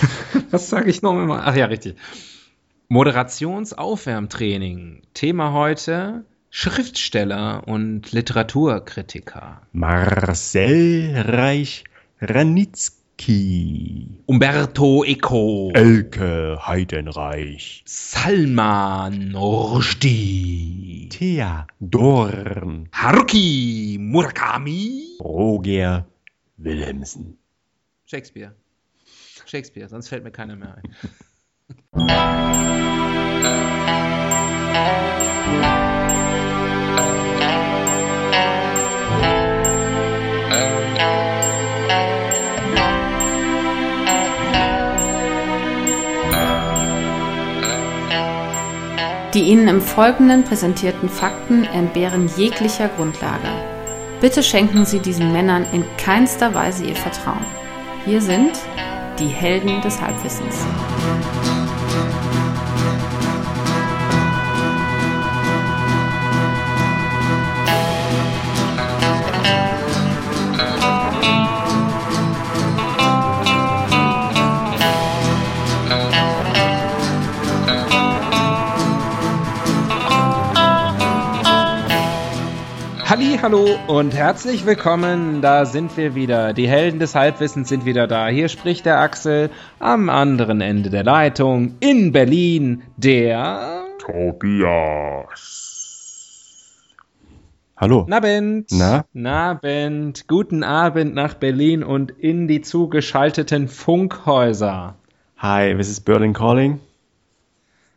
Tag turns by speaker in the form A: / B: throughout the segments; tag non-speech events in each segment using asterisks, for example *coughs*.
A: *laughs* Was sage ich noch immer? Ach ja, richtig. Moderationsaufwärmtraining. Thema heute Schriftsteller und Literaturkritiker.
B: Marcel Reich Ranitzky.
A: Umberto Eco.
B: Elke Heidenreich.
A: Salman Rushdie.
B: Thea Dorn.
A: Haruki Murakami.
B: Roger Wilhelmsen.
A: Shakespeare. Shakespeare, sonst fällt mir keiner mehr ein.
C: Die Ihnen im Folgenden präsentierten Fakten entbehren jeglicher Grundlage. Bitte schenken Sie diesen Männern in keinster Weise Ihr Vertrauen. Hier sind die Helden des Halbwissens.
A: Halli, hallo und herzlich willkommen. Da sind wir wieder. Die Helden des Halbwissens sind wieder da. Hier spricht der Axel am anderen Ende der Leitung in Berlin. Der
B: Tobias. Hallo.
A: Nabend.
B: Na?
A: Nabend. Guten Abend nach Berlin und in die zugeschalteten Funkhäuser.
B: Hi, this is Berlin calling.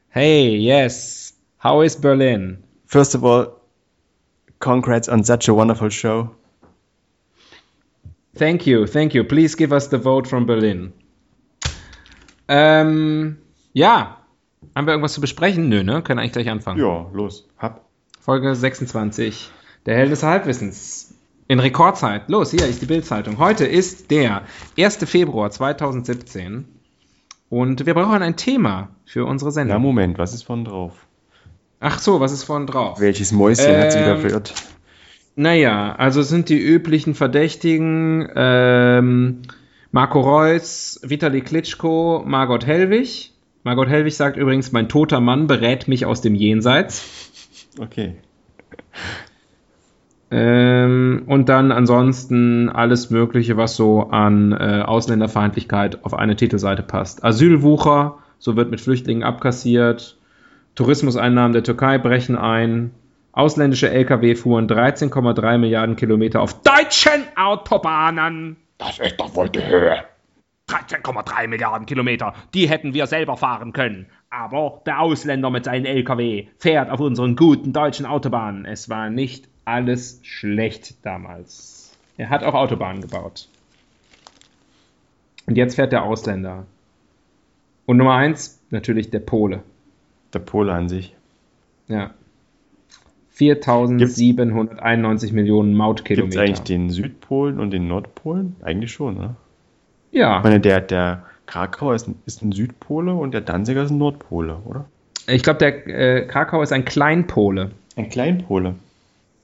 A: Hey, yes. How is Berlin?
B: First of all, congrats on such a wonderful show.
A: Thank you, thank you. Please give us the vote from Berlin. Ähm, ja. Haben wir irgendwas zu besprechen? Nö, ne? Können eigentlich gleich anfangen.
B: Ja, los, hab.
A: Folge 26. Der Held des Halbwissens. In Rekordzeit. Los, hier ist die Bildzeitung. Heute ist der 1. Februar 2017. Und wir brauchen ein Thema für unsere
B: Na,
A: Sendung.
B: Moment, was ist von drauf?
A: Ach so, was ist vorne drauf?
B: Welches Mäuschen hat sie wieder
A: Ähm,
B: verirrt?
A: Naja, also sind die üblichen Verdächtigen ähm, Marco Reus, Vitali Klitschko, Margot Hellwig. Margot Hellwig sagt übrigens, mein toter Mann berät mich aus dem Jenseits.
B: Okay.
A: Ähm, und dann ansonsten alles Mögliche, was so an äh, Ausländerfeindlichkeit auf eine Titelseite passt. Asylwucher, so wird mit Flüchtlingen abkassiert. Tourismuseinnahmen der Türkei brechen ein. Ausländische Lkw fuhren 13,3 Milliarden Kilometer auf deutschen Autobahnen.
B: Das ist doch wohl die Höhe.
A: 13,3 Milliarden Kilometer, die hätten wir selber fahren können. Aber der Ausländer mit seinem LKW fährt auf unseren guten deutschen Autobahnen. Es war nicht alles schlecht damals. Er hat auch Autobahnen gebaut. Und jetzt fährt der Ausländer. Und Nummer eins, natürlich der Pole.
B: Der Pole an sich.
A: Ja. 4.791 Millionen
B: Gibt es
A: Mautkilometer.
B: eigentlich den Südpolen und den Nordpolen? Eigentlich schon, ne? Ich
A: ja,
B: meine, der, der Krakauer ist, ein- ist ein Südpole und der Danziger ist ein Nordpole, oder?
A: ich glaube, der äh, Krakau ist ein Kleinpole.
B: Ein Kleinpole.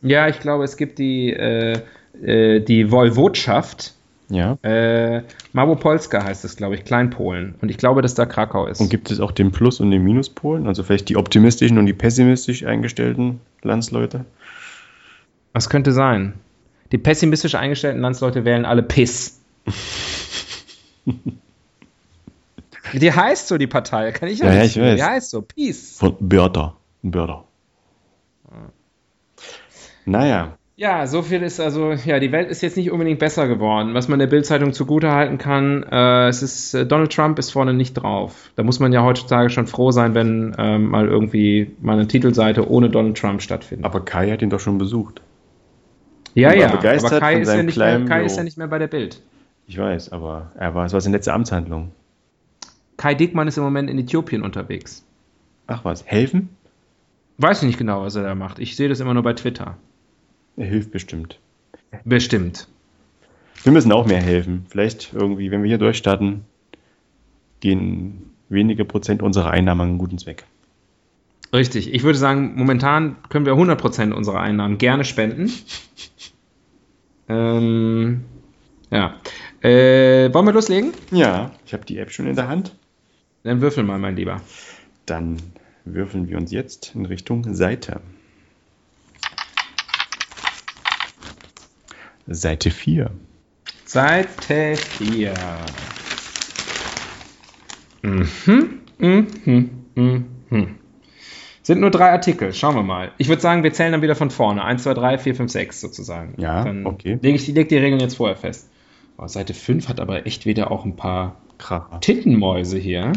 A: Ja, ich glaube, es gibt die, äh, äh, die Woiwodschaft.
B: Ja.
A: Äh, Małopolska heißt es, glaube ich, Kleinpolen. Und ich glaube, dass da Krakau ist.
B: Und gibt es auch den Plus- und den Minuspolen? Also vielleicht die optimistischen und die pessimistisch eingestellten Landsleute?
A: Was könnte sein? Die pessimistisch eingestellten Landsleute wählen alle Piss. *laughs* die heißt so, die Partei. Kann ich ja,
B: Ja, ja,
A: nicht.
B: ich weiß.
A: Die heißt so, Peace.
B: Von Börder. Börder. Naja.
A: Ja, so viel ist also, ja, die Welt ist jetzt nicht unbedingt besser geworden. Was man der Bildzeitung zugutehalten kann, äh, es ist, äh, Donald Trump ist vorne nicht drauf. Da muss man ja heutzutage schon froh sein, wenn ähm, mal irgendwie mal eine Titelseite ohne Donald Trump stattfindet.
B: Aber Kai hat ihn doch schon besucht.
A: ja, ja,
B: begeistert
A: aber Kai, ist ja, nicht mehr, Kai ist ja nicht mehr bei der Bild.
B: Ich weiß, aber er war, es war seine letzte Amtshandlung.
A: Kai Dickmann ist im Moment in Äthiopien unterwegs.
B: Ach was, helfen?
A: Weiß ich nicht genau, was er da macht. Ich sehe das immer nur bei Twitter.
B: Er hilft bestimmt.
A: Bestimmt.
B: Wir müssen auch mehr helfen. Vielleicht irgendwie, wenn wir hier durchstarten, gehen wenige Prozent unserer Einnahmen an einen guten Zweck.
A: Richtig. Ich würde sagen, momentan können wir 100% unserer Einnahmen gerne spenden. Ähm, Ja. Äh, wollen wir loslegen?
B: Ja, ich habe die App schon in der Hand.
A: Dann würfel mal, mein Lieber.
B: Dann würfeln wir uns jetzt in Richtung Seite. Seite 4.
A: Seite 4. Mhm, mhm, mhm. Sind nur drei Artikel, schauen wir mal. Ich würde sagen, wir zählen dann wieder von vorne. 1, 2, 3, 4, 5, 6 sozusagen.
B: Ja,
A: dann
B: okay.
A: Lege ich leg die Regeln jetzt vorher fest. Oh, Seite 5 hat aber echt wieder auch ein paar
B: Kracher.
A: Tittenmäuse hier.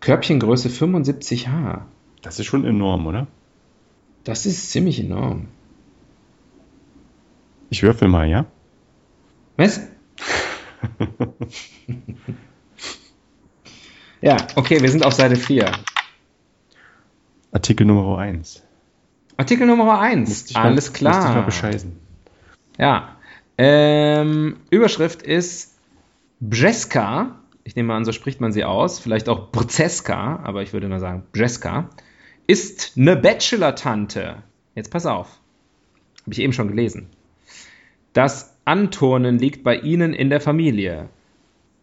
A: Körbchengröße 75H.
B: Das ist schon enorm, oder?
A: Das ist ziemlich enorm.
B: Ich würfel mal, ja?
A: Was? *laughs* ja, okay, wir sind auf Seite 4.
B: Artikel Nummer 1.
A: Artikel Nummer 1.
B: Musste ich mal-
A: Alles
B: Musste ich mal
A: klar.
B: bescheißen.
A: Ja. Ähm, Überschrift ist Brzeska. Ich nehme an, so spricht man sie aus. Vielleicht auch Brzeska, aber ich würde mal sagen Brzeska. Ist eine Bachelor-Tante. Jetzt pass auf. Habe ich eben schon gelesen. Das Anturnen liegt bei ihnen in der Familie.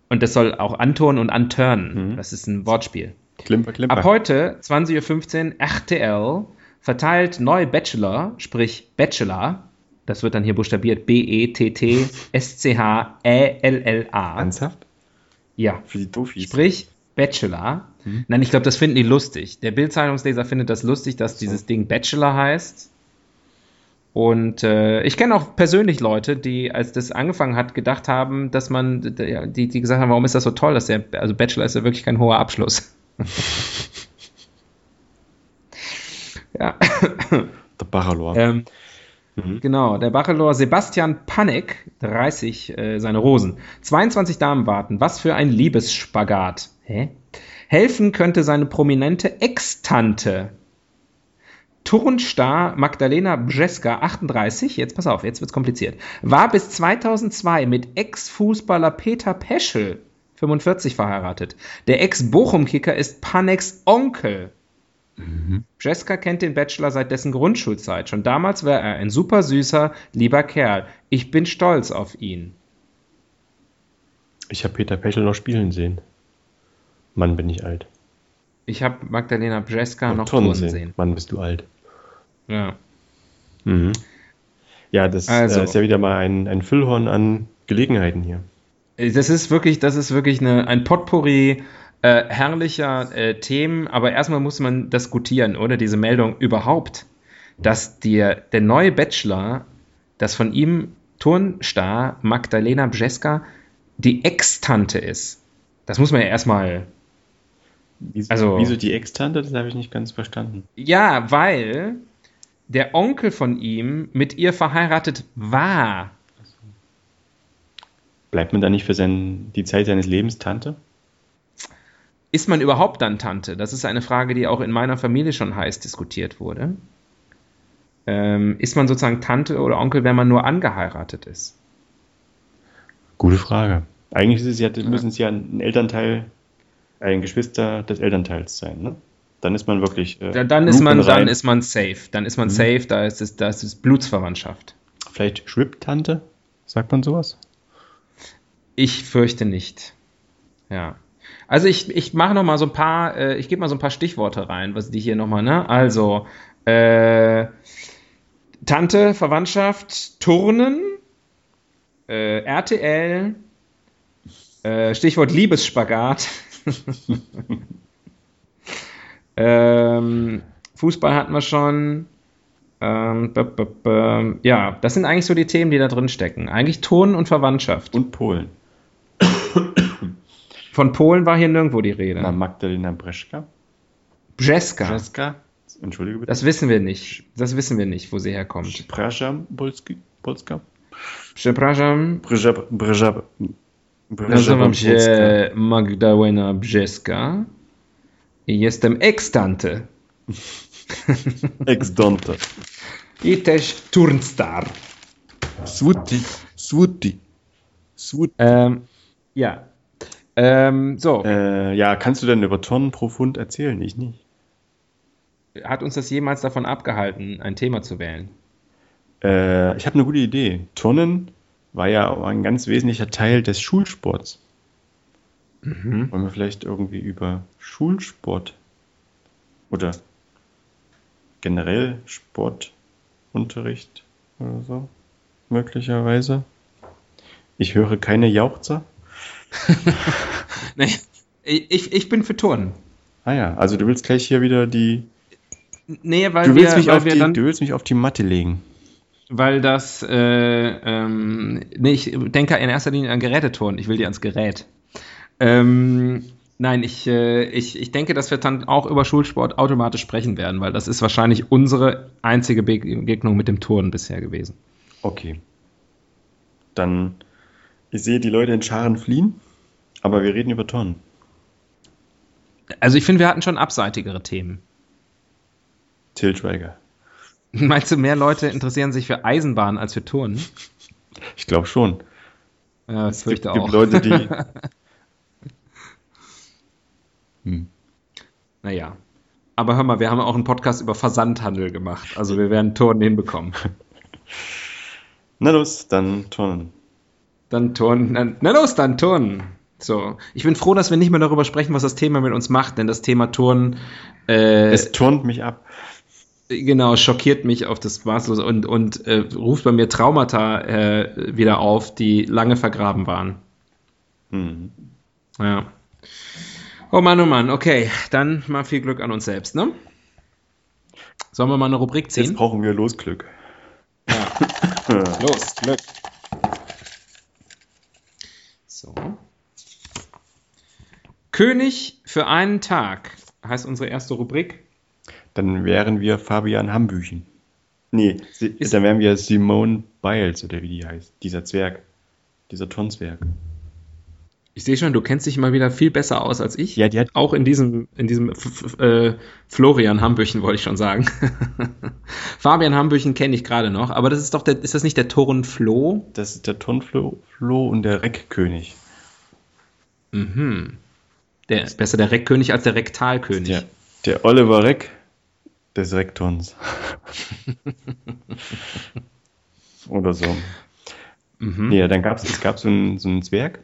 A: Und das soll auch anturnen und anturnen.
B: Mhm.
A: Das ist ein Wortspiel.
B: Klimper, klimper.
A: Ab heute, 20.15 Uhr, RTL verteilt neue Bachelor, sprich Bachelor. Das wird dann hier buchstabiert B-E-T-T-S-C-H-E-L-L-A.
B: Ernsthaft?
A: Ja,
B: Für die Doofies.
A: sprich Bachelor. Nein, ich glaube, das finden die lustig. Der Bildzeitungsleser findet das lustig, dass dieses Ding Bachelor heißt. Und äh, ich kenne auch persönlich Leute, die, als das angefangen hat, gedacht haben, dass man, die, die gesagt haben, warum ist das so toll, dass der, also Bachelor ist ja wirklich kein hoher Abschluss. *laughs* ja. *laughs*
B: Der Bachelor.
A: Ähm,
B: Mhm.
A: Genau, der Bachelor Sebastian Panek, 30, äh, seine Rosen. 22 Damen warten. Was für ein Liebesspagat. Hä? Helfen könnte seine prominente Ex-Tante. Turnstar Magdalena Brzeska, 38, jetzt pass auf, jetzt wird's kompliziert, war bis 2002 mit Ex-Fußballer Peter Peschel, 45, verheiratet. Der Ex-Bochum-Kicker ist Paneks Onkel. Brzeska kennt den Bachelor seit dessen Grundschulzeit. Schon damals war er ein super süßer, lieber Kerl. Ich bin stolz auf ihn.
B: Ich habe Peter Pechel noch spielen sehen. Mann, bin ich alt.
A: Ich habe Magdalena Brzeska
B: Und
A: noch
B: Turnen
A: turnen sehen.
B: Mann, bist du alt.
A: Ja.
B: Mhm. Ja, das
A: Also.
B: äh, ist ja wieder mal ein, ein Füllhorn an Gelegenheiten hier.
A: Das ist wirklich, das ist wirklich eine, ein Potpourri äh, herrlicher äh, Themen, aber erstmal muss man diskutieren, oder? Diese Meldung überhaupt, dass dir der neue Bachelor, das von ihm Turnstar Magdalena Brzeska die Ex-Tante ist. Das muss man ja erstmal
B: Wieso,
A: Also-
B: wieso die Ex-Tante? Das habe ich nicht ganz verstanden.
A: Ja, weil der Onkel von ihm mit ihr verheiratet war.
B: Bleibt man da nicht für sein, die Zeit seines Lebens Tante?
A: Ist man überhaupt dann Tante? Das ist eine Frage, die auch in meiner Familie schon heiß diskutiert wurde. Ähm, ist man sozusagen Tante oder Onkel, wenn man nur angeheiratet ist?
B: Gute Frage. Eigentlich ist es ja, müssen es ja ein Elternteil, ein Geschwister des Elternteils sein, ne? Dann ist man wirklich. äh,
A: Da, dann, ist man, dann ist man safe. Dann ist man safe, da ist es, da ist es Blutsverwandtschaft.
B: Vielleicht Schwibtante? Sagt man sowas?
A: Ich fürchte nicht. Ja. Also ich, ich mache noch mal so ein paar, äh, ich gebe mal so ein paar Stichworte rein, was die hier noch mal, ne? Also äh, Tante, Verwandtschaft, Turnen, äh, RTL, äh, Stichwort Liebesspagat. *laughs* ähm, Fußball hatten wir schon. Ähm, b -b -b ja, das sind eigentlich so die Themen, die da drin stecken. Eigentlich Turnen und Verwandtschaft.
B: Und Polen. *coughs*
A: Von Polen war hier nirgendwo die Rede.
B: Na, Magdalena Breschka?
A: Brzeska.
B: Breska? Entschuldige bitte.
A: Das wissen wir nicht. Das wissen wir nicht, wo sie herkommt.
B: Polski? Polska?
A: Przepraszam,
B: Brzeja,
A: nazywam się Magdalena Brzeska i jestem ex-tante
B: Ex-Donte.
A: i też turnstar.
B: Svuti. Svuti. Svuti.
A: Ähm, ja. Ähm, so,
B: Äh, ja, kannst du denn über Tonnen pro Pfund erzählen? Ich nicht.
A: hat uns das jemals davon abgehalten, ein Thema zu wählen?
B: Äh, ich habe eine gute Idee. Tonnen war ja auch ein ganz wesentlicher Teil des Schulsports. Wollen wir vielleicht irgendwie über Schulsport oder generell Sportunterricht oder so möglicherweise? Ich höre keine Jauchzer. *laughs*
A: Nee, ich, ich bin für Turnen.
B: Ah ja, also du willst gleich hier wieder die.
A: Nee, weil
B: Du willst,
A: wir,
B: mich auf die
A: dann,
B: du willst mich auf die Matte legen.
A: Weil das, äh, ähm, nee, ich denke in erster Linie an Geräteturnen. Ich will dir ans Gerät. Ähm, nein, ich, äh, ich, ich denke, dass wir dann auch über Schulsport automatisch sprechen werden, weil das ist wahrscheinlich unsere einzige Begegnung mit dem Turnen bisher gewesen.
B: Okay. Dann, ich sehe die Leute in Scharen fliehen, aber wir reden über Tonnen.
A: Also ich finde, wir hatten schon abseitigere Themen.
B: Till Schweiger. *laughs*
A: Meinst du, mehr Leute interessieren sich für Eisenbahn als für Turnen?
B: Ich glaube schon.
A: Ja, das
B: Es gibt,
A: fürchte
B: gibt
A: auch.
B: Leute, die. *laughs* hm.
A: Naja. Aber hör mal, wir haben auch einen Podcast über Versandhandel gemacht. Also wir werden Turnen hinbekommen. *laughs*
B: Na los, dann Tonnen.
A: Dann Turnen. Na, na los, dann Turnen. So. Ich bin froh, dass wir nicht mehr darüber sprechen, was das Thema mit uns macht, denn das Thema Turnen, äh,
B: Es turnt mich ab.
A: Genau, schockiert mich auf das Maßlose und, und äh, ruft bei mir Traumata äh, wieder auf, die lange vergraben waren.
B: Hm.
A: Ja. Oh Mann, oh Mann, okay. Dann mal viel Glück an uns selbst, ne? Sollen wir mal eine Rubrik
B: Jetzt
A: ziehen?
B: brauchen wir Losglück. *laughs*
A: Los, Glück. So. König für einen Tag heißt unsere erste Rubrik.
B: Dann wären wir Fabian Hambüchen. Nee, sie,
A: Ist-
B: dann wären wir Simone Biles, oder wie die heißt. Dieser Zwerg. Dieser Tonswerk.
A: Ich sehe schon, du kennst dich mal wieder viel besser aus als ich.
B: Ja, die hat.
A: Auch in diesem, in diesem F F äh, Florian Hambüchen wollte ich schon sagen. *laughs* Fabian Hambüchen kenne ich gerade noch, aber das ist doch der, ist das nicht der Toren Flo?
B: Das ist der Tonflo Flo und der Reckkönig.
A: Mhm. Der, besser der Reckkönig als der Rektalkönig.
B: Der, der Oliver Reck des Rektons. *laughs* Oder so.
A: Mhm.
B: Nee, dann gab es gab so einen, so einen Zwerg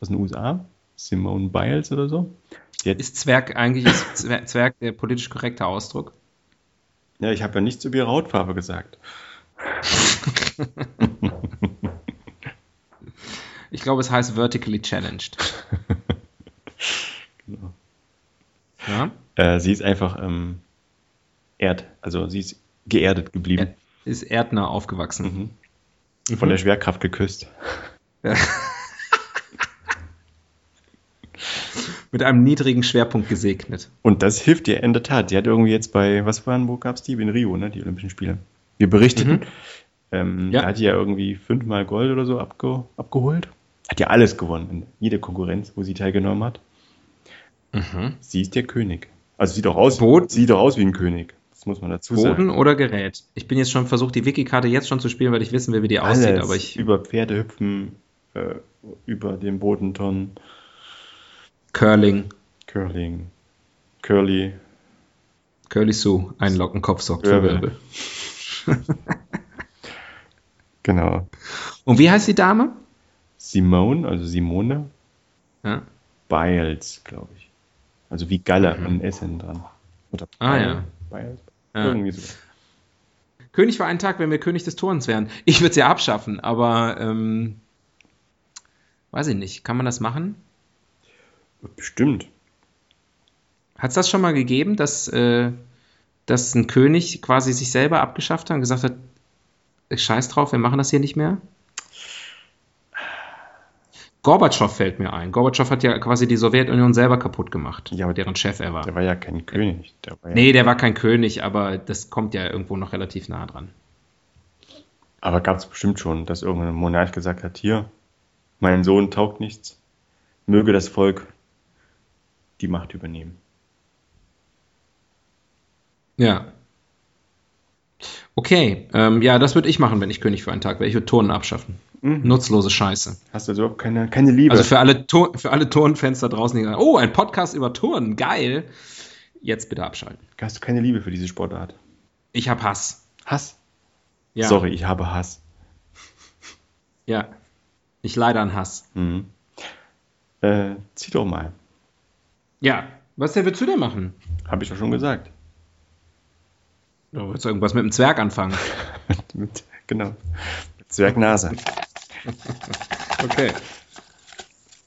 B: aus den USA, Simone Biles oder so.
A: Ist Zwerg eigentlich ist Zwer- Zwerg der politisch korrekte Ausdruck?
B: ja, ich habe ja nichts über ihre Hautfarbe gesagt. *laughs*
A: Ich glaube, es heißt vertically challenged. *laughs*
B: Genau.
A: Ja?
B: Äh, sie ist einfach ähm, erd, also sie ist geerdet geblieben.
A: Ist erdnah aufgewachsen.
B: Mhm. Von der Schwerkraft geküsst.
A: Ja. *laughs* Mit einem niedrigen Schwerpunkt gesegnet.
B: Und das hilft ihr in der Tat. Sie hat irgendwie jetzt bei, was waren, wo gab es die? In Rio, ne? Die Olympischen Spiele. Wir berichteten.
A: Mhm.
B: Ähm,
A: Ja.
B: Da hat die ja irgendwie fünfmal Gold oder so abge abgeholt. Hat ja alles gewonnen. Jede Konkurrenz, wo sie teilgenommen hat. Sie ist der König. Also sieht doch aus, sieht doch aus wie ein König. Das muss man dazu
A: Boden
B: sagen.
A: oder Gerät? Ich bin jetzt schon versucht, die Wiki-Karte jetzt schon zu spielen, weil ich wissen will, wie die aussieht,
B: Alles.
A: aber ich.
B: über Pferde hüpfen, äh, über den Bodenton,
A: Curling,
B: Curling, Curly,
A: Curly Sue, ein Lockenkopf sorgt für
B: Wirbel. *laughs* Genau.
A: Und wie heißt die Dame?
B: Simone, also Simone
A: Ja.
B: Biles, glaube ich. Also wie Galle ein S hinten dran. Oder
A: Mhm. Ah,
B: Bile-
A: ja.
B: Biles?
A: Ja.
B: Irgendwie so.
A: König für einen Tag, wenn wir König des Turns wären. Ich würde es ja abschaffen, aber ähm, weiß ich nicht. Kann man das machen?
B: Bestimmt.
A: Hat es das schon mal gegeben, dass, äh, dass ein König quasi sich selber abgeschafft hat und gesagt hat, scheiß drauf, wir machen das hier nicht mehr? Gorbatschow fällt mir ein. Gorbatschow hat ja quasi die Sowjetunion selber kaputt gemacht,
B: Ja, aber
A: deren Chef er war.
B: Der war ja kein König. Der ja,
A: Nee, der war kein König, aber das kommt ja irgendwo noch relativ nah dran.
B: Aber gab es bestimmt schon, dass irgendein Monarch gesagt hat, hier, mein Sohn taugt nichts. Möge das Volk die Macht übernehmen.
A: Ja. Okay, ähm, ja, das würde ich machen, wenn ich König für einen Tag wäre. Ich würde Turnen abschaffen.
B: Mhm.
A: Nutzlose Scheiße.
B: Hast du also auch keine, keine Liebe?
A: Also für alle, Tur für alle Turnfans da draußen, die sagen, oh, ein Podcast über Turnen, geil. Jetzt bitte abschalten.
B: Hast du keine Liebe für diese Sportart?
A: Ich habe Hass.
B: Hass?
A: Ja.
B: Sorry, ich habe Hass.
A: Ja. Ich leide an Hass.
B: Mhm. Äh, zieh doch mal.
A: Ja. Was der willst du denn machen?
B: Habe ich doch schon gesagt.
A: Du willst irgendwas mit dem Zwerg anfangen. *laughs*
B: Genau. Zwergnase. *laughs*
A: Okay.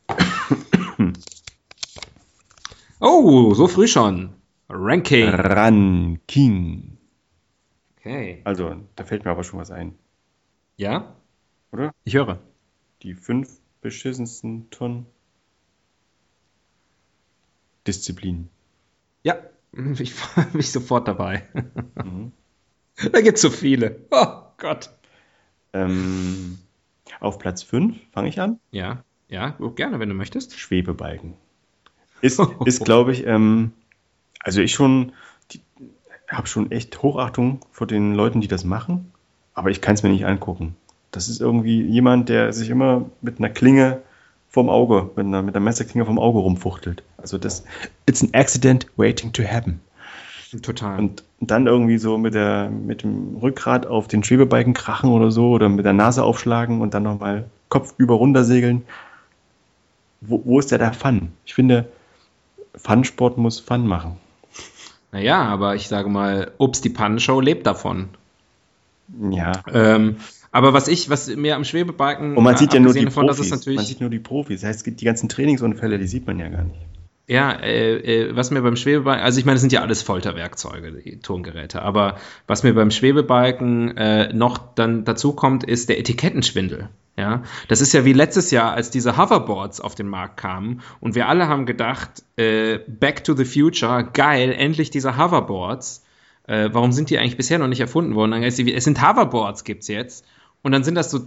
A: *coughs* Oh, so früh schon. Ranking.
B: Ranking.
A: Okay.
B: Also, da fällt mir aber schon was ein,
A: Ja?
B: oder?
A: Ich höre.
B: Die fünf beschissensten Tonnen. Disziplin.
A: Ja, *laughs* ich freue mich sofort dabei.
B: Mhm. *laughs*
A: Da gibt's so viele. Oh Gott.
B: Ähm, auf Platz 5 fange ich an.
A: Ja, ja, gerne, wenn du möchtest.
B: Schwebebalken. Ist, *laughs* ist glaube ich, ähm, also ich schon, habe schon echt Hochachtung vor den Leuten, die das machen, aber ich kann es mir nicht angucken. Das ist irgendwie jemand, der sich immer mit einer Klinge vom Auge, mit einer, mit einer Messerklinge vom Auge rumfuchtelt. Also das, it's an accident waiting to happen.
A: Total.
B: Und dann irgendwie so mit, der, mit dem Rückgrat auf den Schwebebalken krachen oder so oder mit der Nase aufschlagen und dann nochmal kopfüber runtersegeln. Wo, wo ist da der Fun? Ich finde, Fun-Sport muss Fun machen.
A: naja, aber ich sage mal, Ups, die Pannenshow lebt davon.
B: Ja.
A: Ähm, aber was ich, was mir am Schwebebalken
B: Und man sieht ja nur die
A: davon,
B: Profis. man sieht nur die Profis. Das heißt, die ganzen Trainingsunfälle, die sieht man ja gar nicht.
A: Ja, äh, äh, was mir beim Schwebebalken, also ich meine, das sind ja alles Folterwerkzeuge, die Tongeräte, aber was mir beim Schwebebalken äh, noch dann dazu kommt, ist der Etikettenschwindel. Ja, das ist ja wie letztes Jahr, als diese Hoverboards auf den Markt kamen und wir alle haben gedacht, äh, Back to the Future, geil, endlich diese Hoverboards. Äh, warum sind die eigentlich bisher noch nicht erfunden worden? Dann heißt die, es sind Hoverboards, gibt's jetzt. Und dann sind das so äh,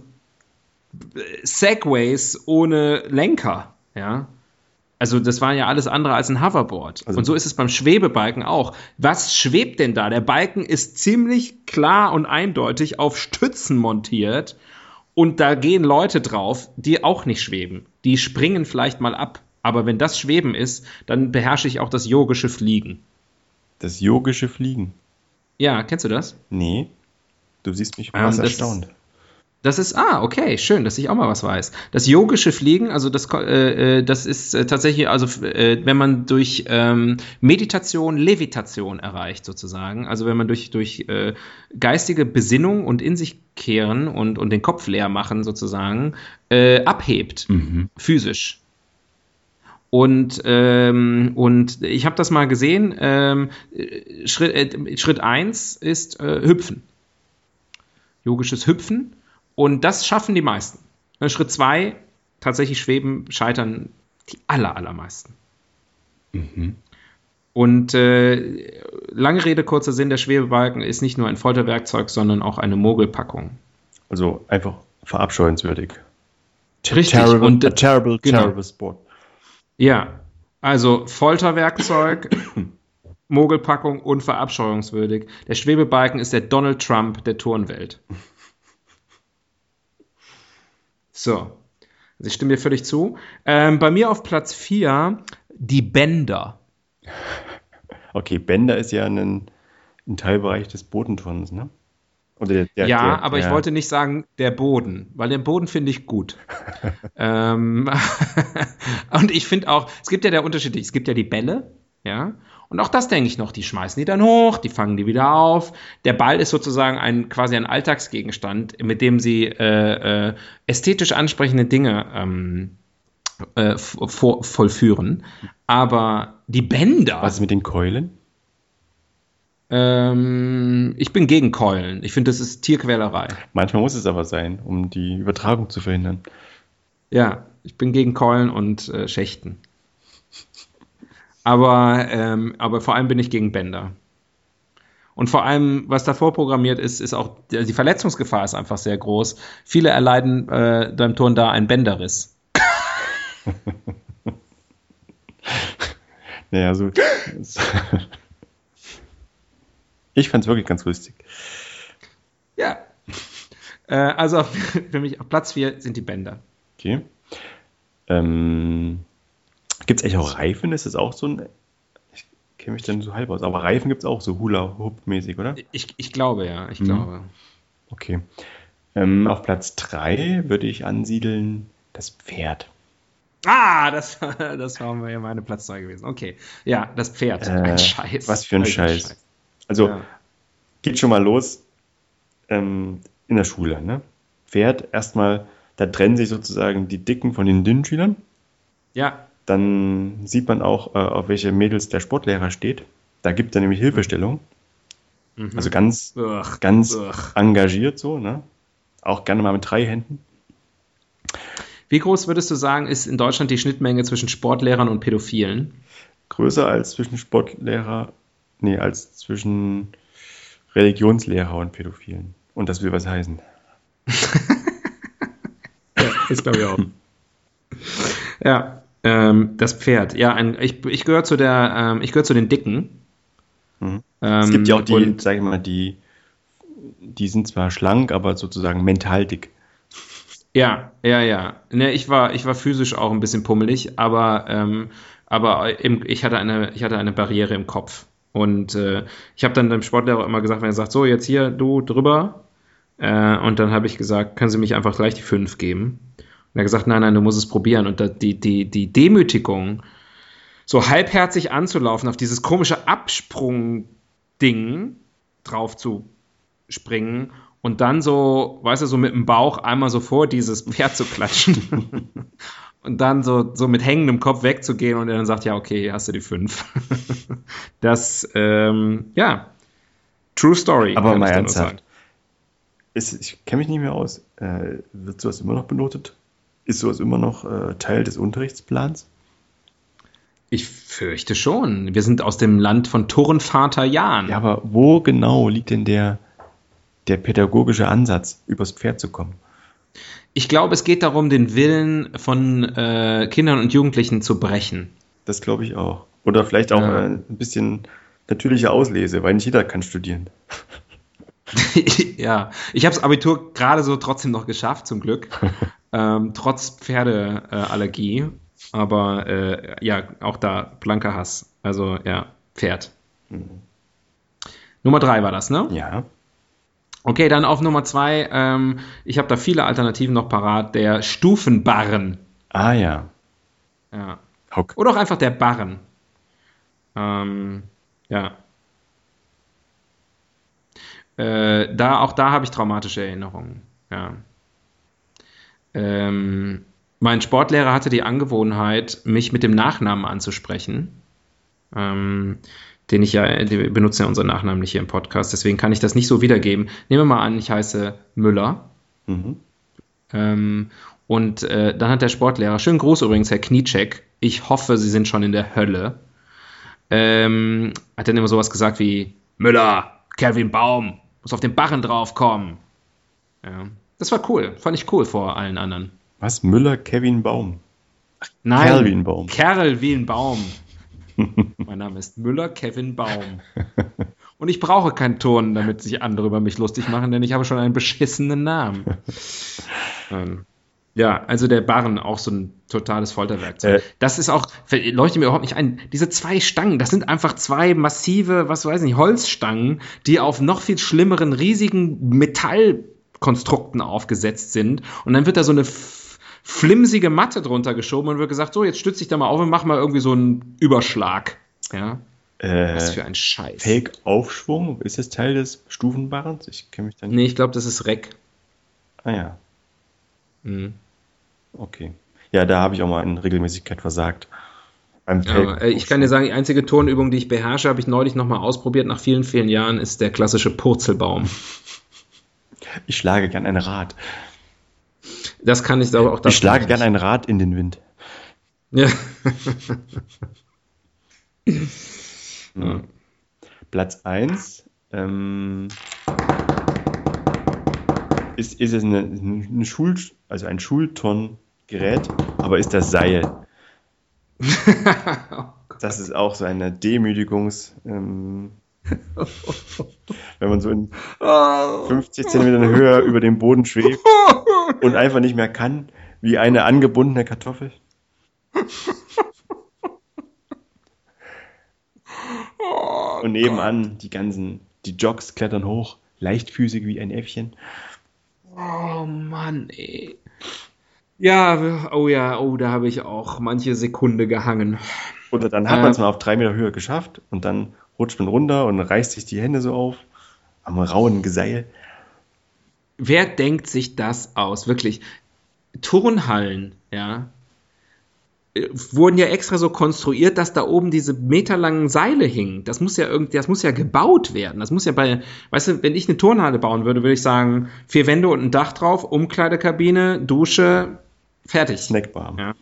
A: Segways ohne Lenker. Ja, also das war ja alles andere als ein Hoverboard.
B: Also-
A: und so ist es beim Schwebebalken auch. Was schwebt denn da? Der Balken ist ziemlich klar und eindeutig auf Stützen montiert. Und da gehen Leute drauf, die auch nicht schweben. Die springen vielleicht mal ab. Aber wenn das Schweben ist, dann beherrsche ich auch das yogische Fliegen.
B: Das yogische Fliegen.
A: Ja, kennst du das?
B: Nee. Du siehst mich
A: Ähm, das-
B: erstaunt.
A: Das ist, ah, okay, schön, dass ich auch mal was weiß. Das yogische Fliegen, also das, äh, äh, das ist äh, tatsächlich, also äh, wenn man durch ähm, Meditation Levitation erreicht, sozusagen, also wenn man durch, durch äh, geistige Besinnung und in sich kehren und, und den Kopf leer machen, sozusagen, äh, abhebt,
B: Mhm.
A: physisch. Und, ähm, und ich habe das mal gesehen. Ähm, äh, Schritt, äh, Schritt 1 ist Hüpfen. Yogisches Hüpfen. Und das schaffen die meisten. Äh, Schritt 2, tatsächlich schweben, scheitern die aller, allermeisten.
B: Mhm.
A: Und äh, lange Rede, kurzer Sinn, der Schwebebalken ist nicht nur ein Folterwerkzeug, sondern auch eine Mogelpackung.
B: Also einfach verabscheuenswürdig.
A: Richtig.
B: Terrible,
A: Und,
B: a terrible,
A: genau.
B: terrible sport.
A: Ja, also Folterwerkzeug, Mogelpackung und verabscheuungswürdig. Der Schwebebalken ist der Donald Trump der Turnwelt. So, also ich stimme dir völlig zu. Ähm, bei mir auf Platz 4 die Bänder. *laughs*
B: Okay, Bänder ist ja ein, ein Teilbereich des Bodenturnens, ne? Der, der,
A: ja,
B: der,
A: aber ich wollte nicht sagen der Boden, weil den Boden finde ich gut. *laughs* ähm, *laughs* und ich finde auch, es gibt ja der Unterschied, es gibt ja die Bälle, ja, und auch das denke ich noch, die schmeißen die dann hoch, die fangen die wieder auf. Der Ball ist sozusagen ein quasi ein Alltagsgegenstand, mit dem sie äh, äh, ästhetisch ansprechende Dinge ähm, äh, vor, vollführen. Aber die Bänder.
B: Was ist mit den Keulen?
A: Ähm, ich bin gegen Keulen. Ich finde, das ist Tierquälerei.
B: Manchmal muss es aber sein, um die Übertragung zu verhindern.
A: Ja, ich bin gegen Keulen und äh, Schächten. Aber, ähm, aber vor allem bin ich gegen Bänder. Und vor allem, was davor programmiert ist, ist auch, die Verletzungsgefahr ist einfach sehr groß. Viele erleiden äh, beim Turn da einen Bänderriss. *laughs*
B: Naja, so. *laughs* ich fand es wirklich ganz lustig.
A: Ja. Äh, also *laughs* für mich auf Platz 4 sind die Bänder.
B: Okay. Ähm, gibt es eigentlich auch Reifen? Ist das auch so ein. Ich kenne mich dann so halb aus. Aber Reifen gibt es auch so Hula-Hoop-mäßig, oder?
A: Ich, ich glaube ja, ich
B: Mhm.
A: glaube.
B: Okay. Ähm, auf Platz 3 würde ich ansiedeln das Pferd.
A: Ah, das, *laughs* das war ja meine Platz 2 gewesen. Okay. Ja, das Pferd.
B: Äh,
A: ein Scheiß.
B: Was für ein
A: Alter
B: Scheiß. Also,
A: Ja.
B: geht schon mal los ähm, in der Schule. Ne? Pferd, erstmal, da trennen sich sozusagen die Dicken von den dünnen Schülern.
A: Ja,
B: Dann sieht man auch, äh, auf welche Mädels der Sportlehrer steht. Da gibt er nämlich Hilfestellung.
A: Mhm.
B: Also ganz,
A: Ugh,
B: ganz
A: ugh.
B: engagiert so. Ne? Auch gerne mal mit drei Händen.
A: Wie groß würdest du sagen, ist in Deutschland die Schnittmenge zwischen Sportlehrern und Pädophilen?
B: Größer als zwischen Sportlehrer, nee, als zwischen Religionslehrer und Pädophilen. Und das will was heißen. *laughs*
A: Ja, ist glaube ich auch. *laughs* ja, ähm, das Pferd. Ja, ein, ich, ich gehöre zu der, ähm, ich gehöre zu den Dicken.
B: Mhm.
A: Ähm,
B: Es gibt ja auch die,
A: und-
B: sag ich mal, die, die sind zwar schlank, aber sozusagen mental dick.
A: Ja, ja, ja. Ne, ich war, ich war physisch auch ein bisschen pummelig, aber, ähm, aber im, ich hatte eine, ich hatte eine Barriere im Kopf. Und äh, ich habe dann dem Sportlehrer immer gesagt, wenn er sagt, so jetzt hier du drüber, äh, und dann habe ich gesagt, können Sie mich einfach gleich die fünf geben? Er hat gesagt, nein, nein, du musst es probieren. Und die, die, die Demütigung, so halbherzig anzulaufen, auf dieses komische Absprung-Ding drauf zu springen und dann so, weißt du, so mit dem Bauch einmal so vor dieses Pferd zu klatschen *laughs* und dann so, so mit hängendem Kopf wegzugehen und er dann sagt, ja, okay, hier hast du die fünf. *laughs* das, ähm, ja, true story.
B: Aber mal
A: ich
B: ernsthaft. Ist, ich kenne mich nicht mehr aus. Äh, wird sowas immer noch benotet? Ist sowas immer noch äh, Teil des Unterrichtsplans?
A: Ich fürchte schon. Wir sind aus dem Land von Turnvater Jan.
B: Ja, aber wo genau liegt denn der, der pädagogische Ansatz, übers Pferd zu kommen?
A: Ich glaube, es geht darum, den Willen von äh, Kindern und Jugendlichen zu brechen.
B: Das glaube ich auch. Oder vielleicht auch
A: Ja.
B: äh, ein bisschen natürliche Auslese, weil nicht jeder kann studieren. *laughs*
A: ja, ich habe das Abitur gerade so trotzdem noch geschafft, zum Glück. *laughs* ähm, trotz Pferdeallergie. Aber äh, ja, auch da blanker Hass. Also ja, Pferd. Nummer drei war das, ne?
B: Ja.
A: Okay, dann auf Nummer zwei. Ähm, ich habe da viele Alternativen noch parat. Der Stufenbarren.
B: Ah ja.
A: Ja.
B: Hock.
A: Oder auch einfach der Barren. Ähm, ja. Äh, da, auch da habe ich traumatische Erinnerungen. Ja. Ähm, mein Sportlehrer hatte die Angewohnheit, mich mit dem Nachnamen anzusprechen. Ähm, den ich ja, wir benutzen ja unseren Nachnamen nicht hier im Podcast, deswegen kann ich das nicht so wiedergeben. Nehmen wir mal an, ich heiße Müller.
B: Mhm.
A: Ähm, und äh, dann hat der Sportlehrer, schönen Gruß übrigens, Herr Knieczek, ich hoffe, Sie sind schon in der Hölle, ähm, hat dann immer sowas gesagt wie, Müller, Kelvin Baum, muss auf den Barren draufkommen. Ja, das war cool, fand ich cool vor allen anderen.
B: Was? Müller, Kevin Baum.
A: Nein,
B: Kelvin Baum.
A: Kerl wie ein Baum. *laughs* mein Name ist Müller Kevin Baum. *laughs* Und ich brauche keinen Ton, damit sich andere über mich lustig machen, denn ich habe schon einen beschissenen Namen. *laughs* ähm, ja, also der Barren, auch so ein totales Folterwerkzeug.
B: Äh.
A: das ist auch, leuchtet mir überhaupt nicht ein, diese zwei Stangen, das sind einfach zwei massive, was weiß ich Holzstangen, die auf noch viel schlimmeren, riesigen Metallkonstrukten aufgesetzt sind. Und dann wird da so eine flimsige Matte drunter geschoben und wird gesagt, so, jetzt stütze dich da mal auf und mach mal irgendwie so einen Überschlag. Ja, was
B: Äh,
A: für ein Scheiß.
B: Fake-Aufschwung, ist das Teil des Stufenbarrens? Ich kenne mich da nicht.
A: Nee, ich glaube, das ist Reck.
B: Ah ja,
A: Mhm.
B: okay. Ja, da habe ich auch mal in Regelmäßigkeit versagt.
A: Ja, äh, ich kann dir sagen, die einzige Tonübung, die ich beherrsche, habe ich neulich nochmal ausprobiert, nach vielen, vielen Jahren, ist der klassische Purzelbaum.
B: Ich schlage gern ein Rad.
A: Das kann ich aber auch
B: Ich schlage gern ein Rad in den Wind.
A: Ja. *laughs*
B: Platz 1 ähm, ist, ist es eine, eine Schul, also ein Schulturngerät, aber ist das Seil. *laughs* Das ist auch so eine Demütigungs. Ähm, wenn man so in 50 Zentimetern Höhe über dem Boden schwebt und einfach nicht mehr kann, wie eine angebundene Kartoffel. Und nebenan die ganzen, die Jogs klettern hoch, leichtfüßig wie ein Äffchen.
A: Oh Mann, ey. Ja, oh ja, oh, da habe ich auch manche Sekunde gehangen.
B: Oder dann hat man es mal auf drei Meter Höhe geschafft und dann rutscht man runter und reißt sich die Hände so auf am rauen Geseil.
A: Wer denkt sich das aus? Wirklich. Turnhallen, ja, wurden ja extra so konstruiert, dass da oben diese meterlangen Seile hingen. Das muss ja irgendwie, das muss ja gebaut werden. Das muss ja bei, weißt du, wenn ich eine Turnhalle bauen würde, würde ich sagen, vier Wände und ein Dach drauf, Umkleidekabine, Dusche, fertig.
B: Snackbar.
A: Ja.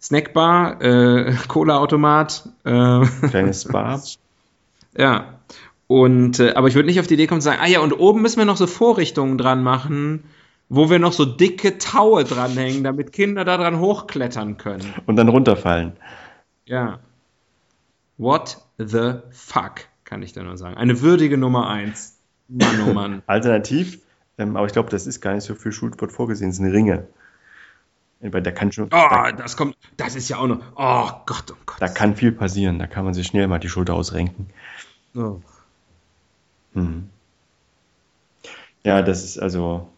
A: Snackbar, äh, *laughs* Cola-Automat, äh,
B: kleines Spa. *laughs*
A: ja. Und, äh, aber ich würde nicht auf die Idee kommen zu sagen, ah ja, und oben müssen wir noch so Vorrichtungen dran machen, wo wir noch so dicke Taue dranhängen, damit Kinder da dran hochklettern können.
B: Und dann runterfallen.
A: Ja. What the fuck, kann ich da nur sagen. Eine würdige Nummer eins. Mann, oh Mann. *laughs*
B: Alternativ, ähm, aber ich glaube, das ist gar nicht so für Schulsport vorgesehen, sind Ringe. Weil da kann schon.
A: Oh, da, das kommt, das ist ja auch noch. Oh Gott, oh Gott.
B: Da kann viel passieren, da kann man sich schnell mal die Schulter ausrenken.
A: Oh.
B: Hm. Ja, das ist also.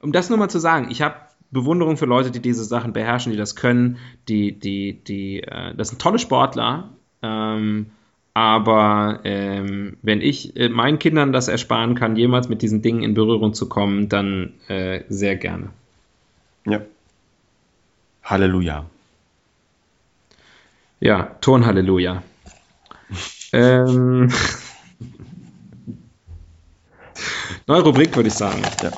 A: Um das nur mal zu sagen, ich habe Bewunderung für Leute, die diese Sachen beherrschen, die das können, die, die, die, äh, das sind tolle Sportler, ähm, aber ähm, wenn ich äh, meinen Kindern das ersparen kann, jemals mit diesen Dingen in Berührung zu kommen, dann äh, sehr gerne.
B: Ja. Halleluja.
A: Ja, Turnhalleluja. *laughs* ähm, Neue Rubrik, würde ich sagen.
B: Ja.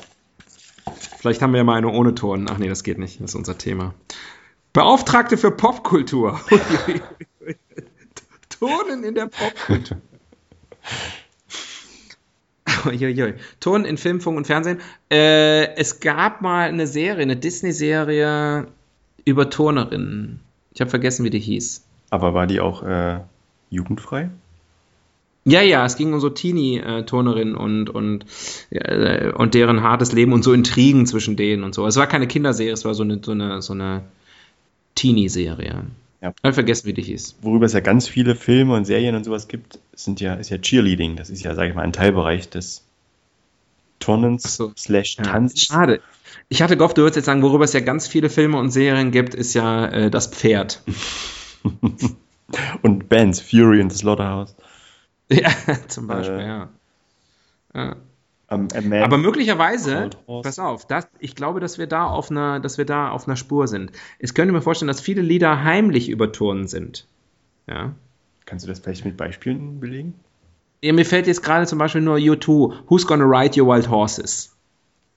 A: Vielleicht haben wir ja mal eine ohne Ton. Ach nee, das geht nicht. Das ist unser Thema. Beauftragte für Popkultur. *laughs* Tonen in der Popkultur. *laughs* Uiuiui. Ton in Film, Funk und Fernsehen. Äh, es gab mal eine Serie, eine Disney-Serie über Turnerinnen. Ich habe vergessen, wie die hieß.
B: Aber war die auch äh, jugendfrei?
A: Ja, ja, es ging um so Teenie-Turnerinnen und, und, äh, und deren hartes Leben und so Intrigen zwischen denen und so. Es war keine Kinderserie, es war so eine, so eine, so eine Teenie-Serie. Ja. Ich habe vergessen, wie die hieß.
B: Worüber es ja ganz viele Filme und Serien und sowas gibt, sind ja, ist ja Cheerleading. Das ist ja, sage ich mal, ein Teilbereich des Turnens so. slash Tanz.
A: Ja, schade. Ich hatte gehofft, du würdest jetzt sagen, worüber es ja ganz viele Filme und Serien gibt, ist ja äh, das Pferd. *laughs*
B: und Bands, Fury and the Slaughterhouse. *laughs*
A: Ja, zum Beispiel, äh, ja. ja. Um, Aber möglicherweise, pass auf, das, ich glaube, dass wir da auf einer, dass wir da auf einer Spur sind. Ich könnte mir vorstellen, dass viele Lieder heimlich überturnen sind. Ja.
B: Kannst du das vielleicht mit Beispielen belegen?
A: Ja, mir fällt jetzt gerade zum Beispiel nur U2, Who's Gonna Ride Your Wild Horses?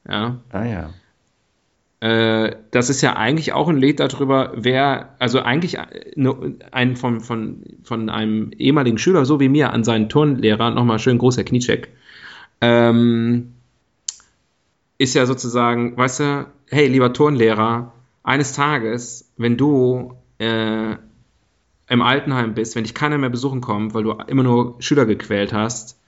A: Ja.
B: Ah ja.
A: Äh, das ist ja eigentlich auch ein Lied darüber, wer, also eigentlich ein von, von, von einem ehemaligen Schüler, so wie mir, an seinen Turnlehrer, nochmal schön großer Kniecheck, ähm, ist ja sozusagen, weißt du, hey, lieber Turnlehrer, eines Tages, wenn du äh, im Altenheim bist, wenn dich keiner mehr besuchen kommt, weil du immer nur Schüler gequält hast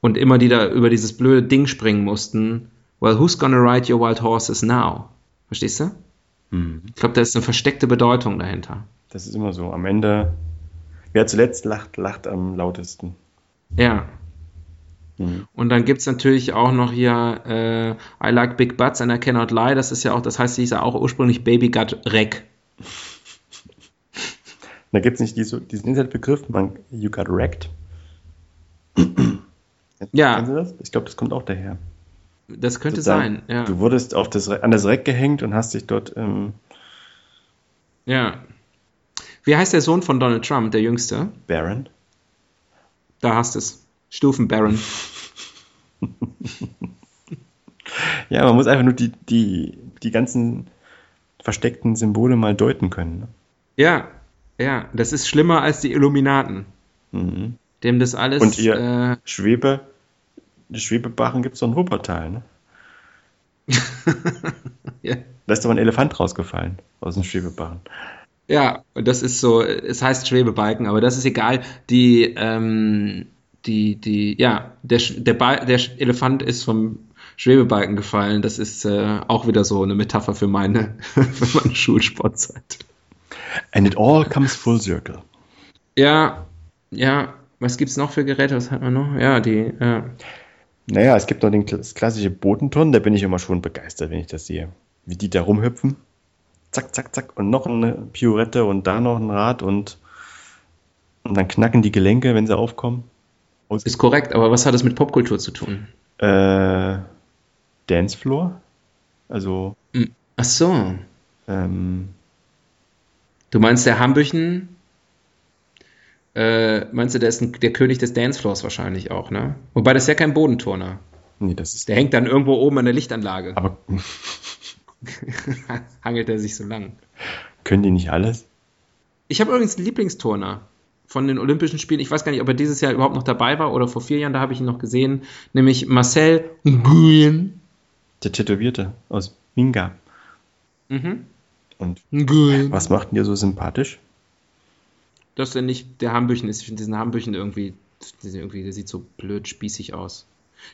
A: und immer die da über dieses blöde Ding springen mussten, well, who's gonna ride your wild horses now? Verstehst du? Mhm. Ich glaube, da ist eine versteckte Bedeutung dahinter.
B: Das ist immer so. Am Ende, wer zuletzt lacht, lacht am lautesten.
A: Ja. Mhm. Und dann gibt es natürlich auch noch hier äh, I like big butts and I cannot lie. Das ist ja auch, das heißt, hieß ja auch ursprünglich Baby Gut Wreck.
B: Da gibt es nicht diese, diesen Internetbegriff, man, you got wrecked.
A: ja.
B: Ich glaube, das kommt auch daher.
A: Das könnte sein, ja.
B: Du wurdest auf das, an das Reck gehängt und hast dich dort. Ähm
A: ja. Wie heißt der Sohn von Donald Trump, der jüngste?
B: Baron.
A: Da hast es. Stufen Baron. *laughs*
B: ja, man muss einfach nur die, die, die ganzen versteckten Symbole mal deuten können. Ne?
A: Ja, ja, das ist schlimmer als die Illuminaten. Mhm. Dem das alles.
B: Und ihr äh, Schwebe die Schwebebarren gibt es so ein Wuppertal, ne? *laughs* ja. Da ist aber ein Elefant rausgefallen aus dem Schwebebarren.
A: Ja, und das ist so, es heißt Schwebebalken, aber das ist egal. Die, ähm, die, die, ja, der, der, der Elefant ist vom Schwebebalken gefallen. Das ist äh, auch wieder so eine Metapher für meine, *laughs* für meine Schulsportzeit.
B: And it all comes full circle.
A: Ja, ja. Was gibt es noch für Geräte? Was hat man noch? Ja, die, ja.
B: Naja, es gibt noch den, das klassische Bodenturnen, da bin ich immer schon begeistert, wenn ich das sehe. Wie die da rumhüpfen. Zack, zack, zack. Und noch eine Pirouette und da noch ein Rad und, und dann knacken die Gelenke, wenn sie aufkommen.
A: Ist korrekt, aber was hat das mit Popkultur zu tun?
B: Äh, Dancefloor. Also.
A: Ach so.
B: Ähm,
A: Du meinst, der Hambüchen, äh, meinst du, der ist ein, der König des Dancefloors wahrscheinlich auch, ne? Wobei das ist ja kein Bodenturner.
B: nee, das ist.
A: Der hängt dann irgendwo oben an der Lichtanlage.
B: Aber *laughs*
A: Hangelt er sich so lang.
B: können die nicht alles?
A: Ich habe übrigens einen Lieblingsturner von den Olympischen Spielen. Ich weiß gar nicht, ob er dieses Jahr überhaupt noch dabei war oder vor vier Jahren, da habe ich ihn noch gesehen. Nämlich Marcel Nguyen.
B: Der Tätowierte aus Minga.
A: Mhm.
B: Und
A: Nguyen.
B: was macht denn dir so sympathisch?
A: Dass er nicht der Hambüchen ist. Ich finde diesen Hambüchen irgendwie, der sieht irgendwie, der sieht so blöd spießig aus.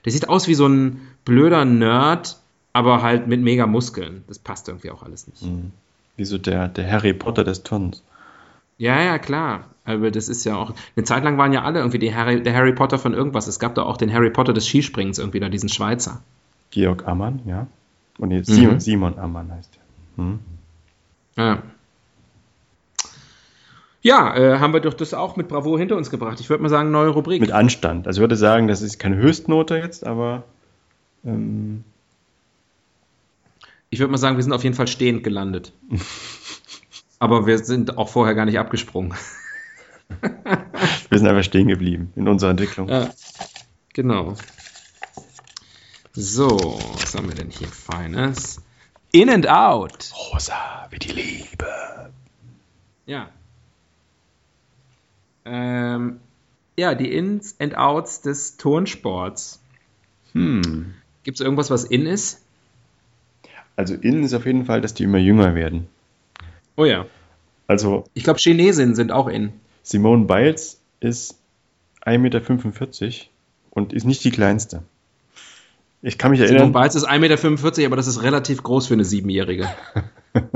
A: Der sieht aus wie so ein blöder Nerd, aber halt mit mega Muskeln. Das passt irgendwie auch alles nicht.
B: Hm. Wie so der, der Harry Potter des Turns.
A: Ja, ja, klar. Aber das ist ja auch. Eine Zeit lang waren ja alle irgendwie Harry, der Harry Potter von irgendwas. Es gab da auch den Harry Potter des Skispringens, irgendwie da diesen Schweizer.
B: Georg Ammann, ja. Und nee, Simon,
A: Mhm.
B: Simon Ammann heißt er. Hm.
A: Ja. Ja, äh, haben wir doch das auch mit Bravour hinter uns gebracht. Ich würde mal sagen, neue Rubrik.
B: Mit Anstand. Also ich würde sagen, das ist keine Höchstnote jetzt, aber ähm,
A: Ich würde mal sagen, wir sind auf jeden Fall stehend gelandet. *laughs* Aber wir sind auch vorher gar nicht abgesprungen. *laughs*
B: wir sind einfach stehen geblieben in unserer Entwicklung.
A: Ja, genau. So, was haben wir denn hier Feines? In and out.
B: Rosa wie die Liebe.
A: Ja. Ähm, ja, die Ins and Outs des Turnsports.
B: Hm.
A: Gibt es irgendwas, was in ist?
B: Also innen ist auf jeden Fall, dass die immer jünger werden.
A: Oh ja.
B: Also
A: Ich glaube, Chinesinnen sind auch in.
B: Simone Biles ist 1,45 Meter und ist nicht die kleinste. Ich kann mich
A: Simone
B: erinnern,
A: Biles ist 1,45 Meter, aber das ist relativ groß für eine Siebenjährige. *laughs*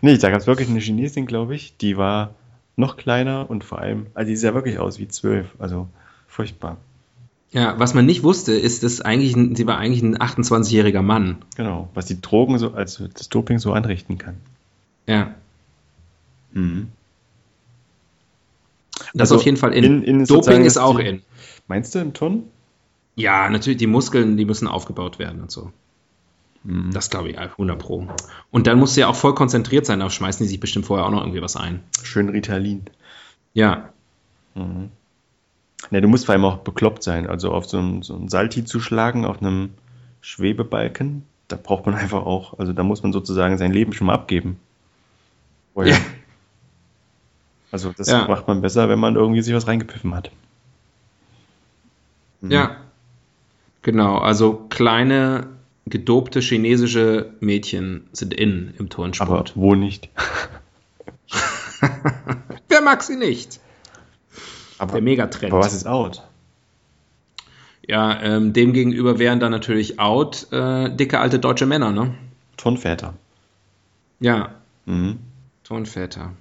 B: nee, da gab es wirklich eine Chinesin, glaube ich, die war noch kleiner und vor allem, also die sah wirklich aus wie zwölf, also furchtbar.
A: Ja, was man nicht wusste, ist, dass eigentlich, ein- sie war eigentlich ein 28-jähriger Mann.
B: Genau, was die Drogen so, also das Doping so anrichten kann.
A: Ja,
B: Mhm.
A: das
B: Also
A: auf jeden Fall in.
B: in- in
A: Doping ist auch
B: die-
A: in.
B: Meinst du im Turn?
A: Ja, natürlich, die Muskeln, die müssen aufgebaut werden und so.
B: Mhm.
A: Das glaube ich, ja, 100 Pro. Und dann musst du ja auch voll konzentriert sein, da schmeißen die sich bestimmt vorher auch noch irgendwie was ein.
B: Schön Ritalin.
A: Ja,
B: Mhm. Ne, du musst vor allem auch bekloppt sein. Also auf so ein, so ein Salti zu schlagen, auf einem Schwebebalken, da braucht man einfach auch, also da muss man sozusagen sein Leben schon mal abgeben. Vorher.
A: Ja.
B: Also das
A: Ja.
B: macht man besser, wenn man irgendwie sich was reingepfiffen hat. Mhm.
A: ja. Genau, also kleine, gedopte chinesische Mädchen sind in im
B: Aber
A: Turnsport.
B: wo nicht? *laughs*
A: Wer mag sie nicht?
B: Aber,
A: Der Megatrend.
B: aber was ist out?
A: Ja, ähm, demgegenüber wären dann natürlich out äh, dicke alte deutsche Männer, ne?
B: Turnväter.
A: Ja,
B: Mhm.
A: Turnväter.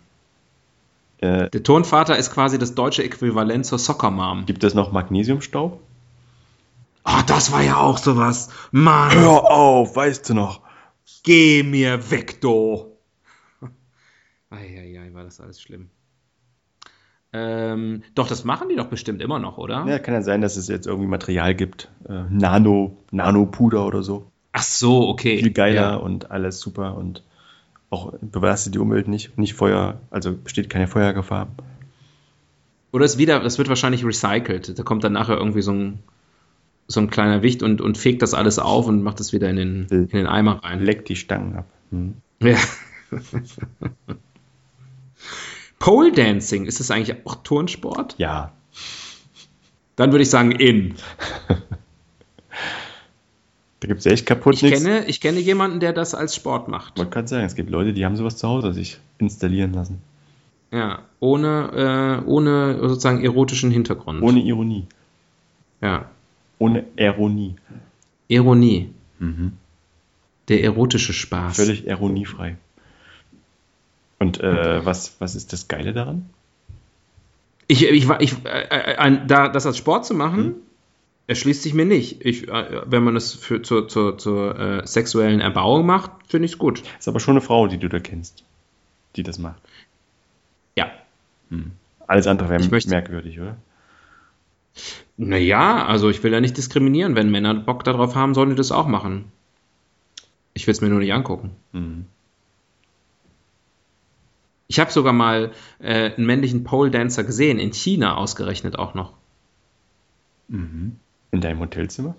B: Äh,
A: Der Turnvater ist quasi das deutsche Äquivalent zur Soccer Mom.
B: gibt es noch Magnesiumstaub?
A: Ah, das war ja auch sowas. Mann,
B: Hör auf, weißt du noch?
A: geh mir weg, du. Eieiei, war das alles schlimm. Ähm, doch, das machen die doch bestimmt immer noch, oder?
B: Ja, kann ja sein, dass es jetzt irgendwie Material gibt. Äh, Nano, Nanopuder oder so.
A: Ach so, okay.
B: Viel geiler
A: Ja.
B: und alles super und auch belastet die Umwelt nicht. Nicht Feuer, also besteht keine Feuergefahr.
A: Oder es wieder, das wird wahrscheinlich recycelt. Da kommt dann nachher irgendwie so ein, so ein kleiner Wicht und, und fegt das alles auf und macht es wieder in den, in den Eimer rein.
B: Leckt die Stangen ab. Hm.
A: Ja. *laughs* Pole Dancing, ist das eigentlich auch Turnsport?
B: Ja,
A: Dann würde ich sagen in.
B: da gibt es echt kaputt
A: Ich
B: nichts.
A: kenne, ich kenne jemanden, der das als Sport macht.
B: Man kann sagen, es gibt Leute, die haben sowas zu Hause sich installieren lassen.
A: Ja, ohne, äh, ohne sozusagen erotischen Hintergrund.
B: Ohne Ironie.
A: Ja,
B: Ohne Ironie.
A: Ironie.
B: Mhm.
A: Der erotische Spaß.
B: Völlig ironiefrei. Und äh, was, was ist das Geile daran?
A: Ich, ich, war- ich, äh, äh, ein, da, das als Sport zu machen, erschließt sich mir nicht. Ich, äh, wenn man es für, zur, zur, zur äh, sexuellen Erbauung macht, finde ich es gut.
B: Ist aber schon eine Frau, die du da kennst, die das macht.
A: Ja.
B: Hm. Alles andere wäre merkwürdig, oder?
A: Naja, also ich will ja nicht diskriminieren. Wenn Männer Bock darauf haben, sollen die das auch machen. Ich will es mir nur nicht angucken.
B: Hm.
A: Ich habe sogar mal äh, einen männlichen Pole Dancer gesehen, in China ausgerechnet auch noch.
B: Mhm. In deinem Hotelzimmer?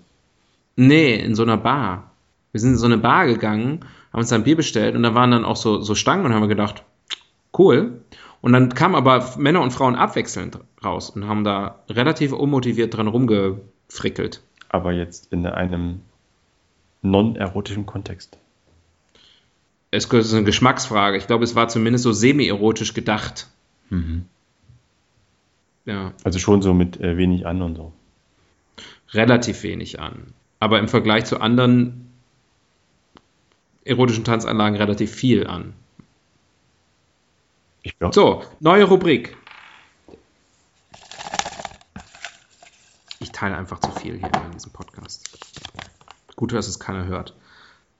A: Nee, in so einer Bar. Wir sind in so eine Bar gegangen, haben uns da ein Bier bestellt und da waren dann auch so, so Stangen und haben wir gedacht, cool. Und dann kamen aber Männer und Frauen abwechselnd raus und haben da relativ unmotiviert dran rumgefrickelt.
B: Aber jetzt in einem non-erotischen Kontext.
A: Es ist eine Geschmacksfrage. Ich glaube, es war zumindest so semi-erotisch gedacht. Ja,
B: Also schon so mit äh, wenig an und so.
A: relativ wenig an. Aber im Vergleich zu anderen erotischen Tanzanlagen relativ viel an. So, neue Rubrik. Ich teile einfach zu viel hier in diesem Podcast. Gut, dass es keiner hört.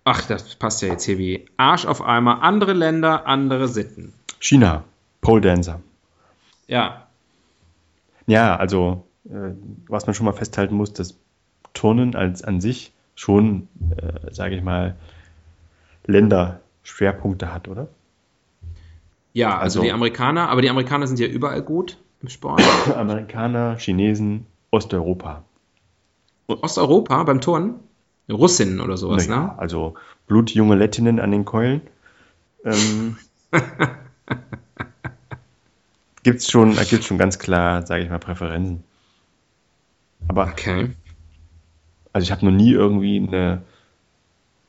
A: Ach, das passt ja jetzt hier wie Arsch auf Eimer. Andere Länder, andere Sitten.
B: China, Pole Dancer.
A: Ja,
B: Ja, also äh, was man schon mal festhalten muss, dass Turnen als an sich schon, äh, sage ich mal, Länderschwerpunkte hat, oder?
A: Ja, also,
B: Also-
A: die Amerikaner, aber die Amerikaner sind ja überall gut im Sport. *coughs*
B: Amerikaner, Chinesen, Osteuropa.
A: Osteuropa beim Turnen? Russinnen oder sowas,
B: Naja,
A: ne?
B: Also blutjunge Lettinnen an den Keulen. Ähm, *laughs* gibt's schon, da gibt's schon ganz klar, sage ich mal, Präferenzen. Aber
A: Okay.
B: also ich habe noch nie irgendwie eine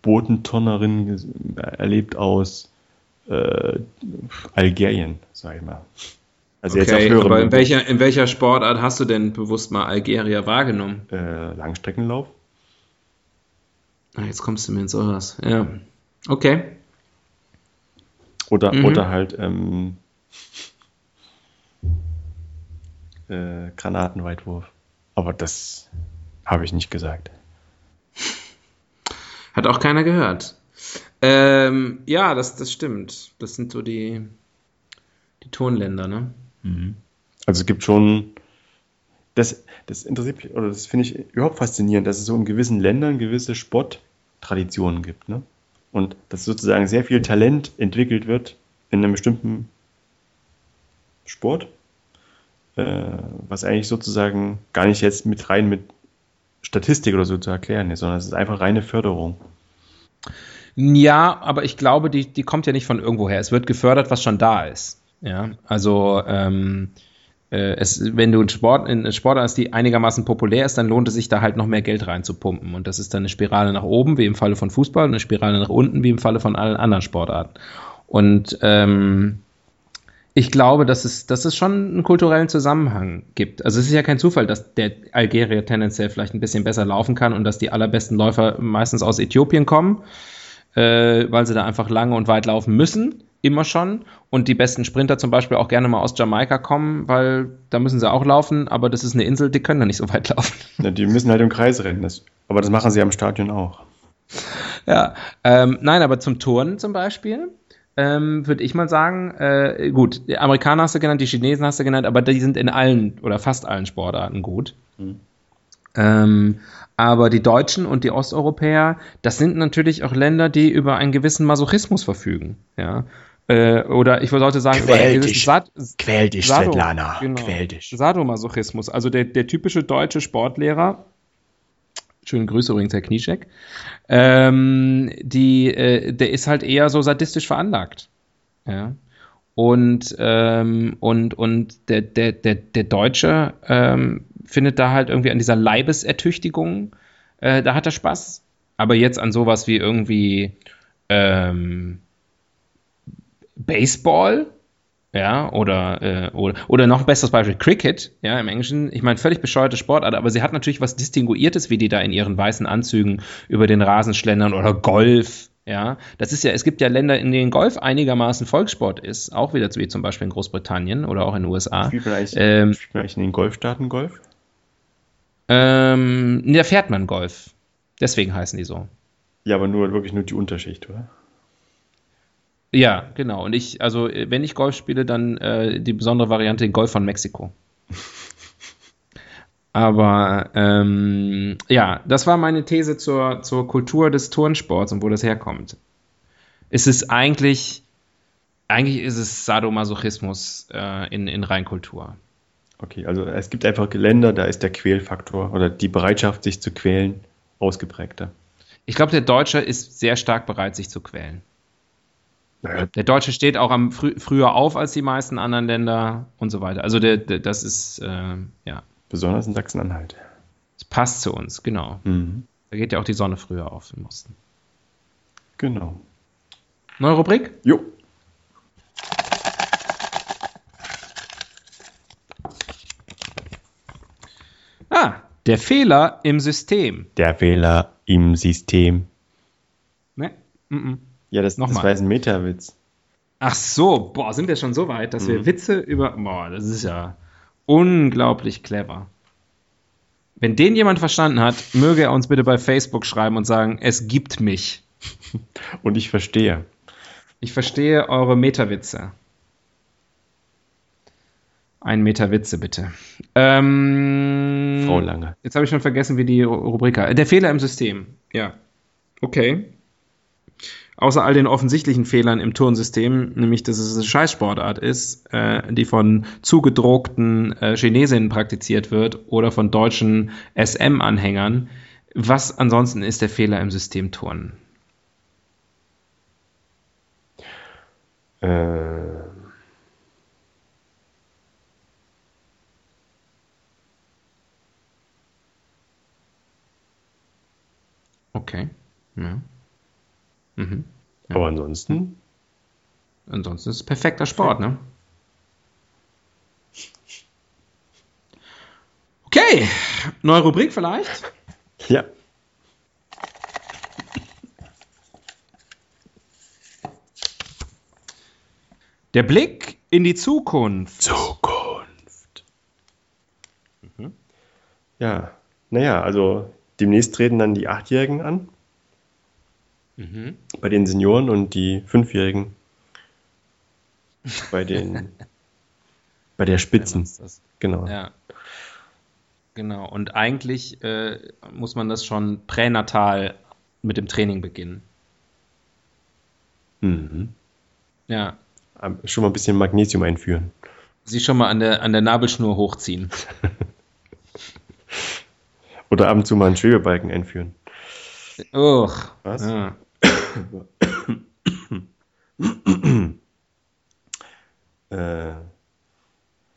B: Bodenturnerin ges- erlebt aus äh, Algerien, sage ich mal. Also jetzt auf
A: Okay,
B: höherem
A: aber in welcher, in welcher Sportart hast du denn bewusst mal Algerier wahrgenommen?
B: äh, Langstreckenlauf.
A: Ah, jetzt kommst du mir ins Ohr. Ja. Okay.
B: Oder,
A: Mhm.
B: oder halt ähm, äh, Granatenweitwurf. Aber das habe ich nicht gesagt.
A: Hat auch keiner gehört. Ähm, ja, das, das stimmt. Das sind so die, die Tonländer, ne?
B: Also es gibt schon, das, das interessiert mich, oder das finde ich überhaupt faszinierend, dass es so in gewissen Ländern gewisse Sporttraditionen gibt. Ne? Und dass sozusagen sehr viel Talent entwickelt wird in einem bestimmten Sport, äh, was eigentlich sozusagen gar nicht jetzt mit rein mit Statistik oder so zu erklären ist, sondern es ist einfach reine Förderung.
A: Ja, aber ich glaube, die, die kommt ja nicht von irgendwoher. Es wird gefördert, was schon da ist. Ja, also ähm, äh, es, wenn du einen Sport, in eine Sportart hast, die einigermaßen populär ist, dann lohnt es sich da halt noch mehr Geld reinzupumpen. Und das ist dann eine Spirale nach oben, wie im Falle von Fußball, eine Spirale nach unten, wie im Falle von allen anderen Sportarten. Und ähm, ich glaube, dass es, dass es schon einen kulturellen Zusammenhang gibt. Also es ist ja kein Zufall, dass der Algerier tendenziell vielleicht ein bisschen besser laufen kann und dass die allerbesten Läufer meistens aus Äthiopien kommen, äh, weil sie da einfach lange und weit laufen müssen, immer schon. Und die besten Sprinter zum Beispiel auch gerne mal aus Jamaika kommen, weil da müssen sie auch laufen, aber das ist eine Insel, die können da nicht so weit laufen. *laughs*
B: Ja, die müssen halt im Kreis rennen, das, aber das machen sie am Stadion auch.
A: Ja, ähm, nein, aber zum Turnen zum Beispiel ähm, würde ich mal sagen, äh, gut, die Amerikaner hast du genannt, die Chinesen hast du genannt, aber die sind in allen oder fast allen Sportarten gut. Ähm, aber die Deutschen und die Osteuropäer, das sind natürlich auch Länder, die über einen gewissen Masochismus verfügen. Ja. Äh, oder ich sollte sagen, über einen
B: Quäl
A: gewissen
B: dich.
A: Sad
B: Quäl dich,
A: Sado-
B: Svetlana,
A: genau.
B: quäl dich.
A: Sadomasochismus. Also der, der typische deutsche Sportlehrer, schönen Grüße übrigens, Herr Knieschek, ähm, die, äh, der ist halt eher so sadistisch veranlagt. Ja. Und, ähm, und, und der, der, der, der Deutsche ähm, findet da halt irgendwie an dieser Leibesertüchtigung, äh, da hat er Spaß. Aber jetzt an sowas wie irgendwie ähm, Baseball, ja, oder, äh, oder, oder noch besseres Beispiel, Cricket, ja, im Englischen, ich meine, völlig bescheuerte Sportart, aber sie hat natürlich was Distinguiertes, wie die da in ihren weißen Anzügen über den Rasen schlendern oder Golf, ja. Das ist ja, es gibt ja Länder, in denen Golf einigermaßen Volkssport ist, auch wieder wie zum Beispiel in Großbritannien oder auch in den USA.
B: Spielt man eigentlich,
A: Ähm,
B: spielt man eigentlich in den Golfstaaten Golf?
A: Ähm, da fährt man Golf. Deswegen heißen die so.
B: Ja, aber nur wirklich nur die Unterschicht, oder?
A: Ja, genau. Und ich, also wenn ich Golf spiele, dann äh, die besondere Variante Golf von Mexiko. *laughs* Aber ähm, ja, das war meine These zur, zur Kultur des Turnsports und wo das herkommt. Es ist eigentlich, eigentlich ist es Sadomasochismus äh, in, in Reinkultur.
B: Okay, also es gibt einfach Länder, da ist der Quälfaktor oder die Bereitschaft, sich zu quälen, ausgeprägter.
A: Ich glaube, der Deutsche ist sehr stark bereit, sich zu quälen. Naja. Der Deutsche steht auch am frü früher auf als die meisten anderen Länder und so weiter. Also der, der das ist, äh, ja.
B: Besonders in Sachsen-Anhalt.
A: Es passt zu uns, genau. Mhm. Da geht ja auch die Sonne früher auf im Osten.
B: Genau.
A: Neue Rubrik?
B: Jo.
A: Ah, der Fehler im System.
B: Der Fehler im System.
A: Ne? Mm -mm.
B: Ja, das, das war jetzt ein Meta-Witz.
A: Ach so, boah, sind wir schon so weit, dass mhm. wir Witze über. Boah, das ist ja unglaublich clever. Wenn den jemand verstanden hat, möge er uns bitte bei Facebook schreiben und sagen, es gibt mich. *laughs*
B: Und ich verstehe.
A: Ich verstehe eure Meta-Witze. Ein Meter Witze, bitte. Ähm,
B: Frau Lange.
A: Jetzt habe ich schon vergessen, wie die Rubrik heißt. Der Fehler im System. Ja. Okay. Außer all den offensichtlichen Fehlern im Turnsystem, nämlich dass es eine Scheißsportart ist, äh, die von zugedruckten äh, Chinesinnen praktiziert wird oder von deutschen SM-Anhängern. Was ansonsten ist der Fehler im System Turnen?
B: Äh
A: Okay. Ja. Mhm.
B: Ja. Aber ansonsten?
A: Ansonsten ist es perfekter Sport, ne? Okay, neue Rubrik vielleicht?
B: Ja.
A: Der Blick in die Zukunft.
B: Zukunft. Mhm. Ja, naja, also demnächst treten dann die Achtjährigen an. Mhm. Bei den Senioren und die Fünfjährigen bei den *laughs* bei der Spitzen.
A: Ja, genau. Ja. Genau. Und eigentlich äh, muss man das schon pränatal mit dem Training beginnen.
B: Mhm.
A: Ja.
B: Schon mal ein bisschen Magnesium einführen.
A: Sie schon mal an der, an der Nabelschnur hochziehen. *laughs*
B: Oder ab und zu mal einen Schwebebalken einführen.
A: Uch.
B: Was?
A: Ja. *coughs*
B: äh,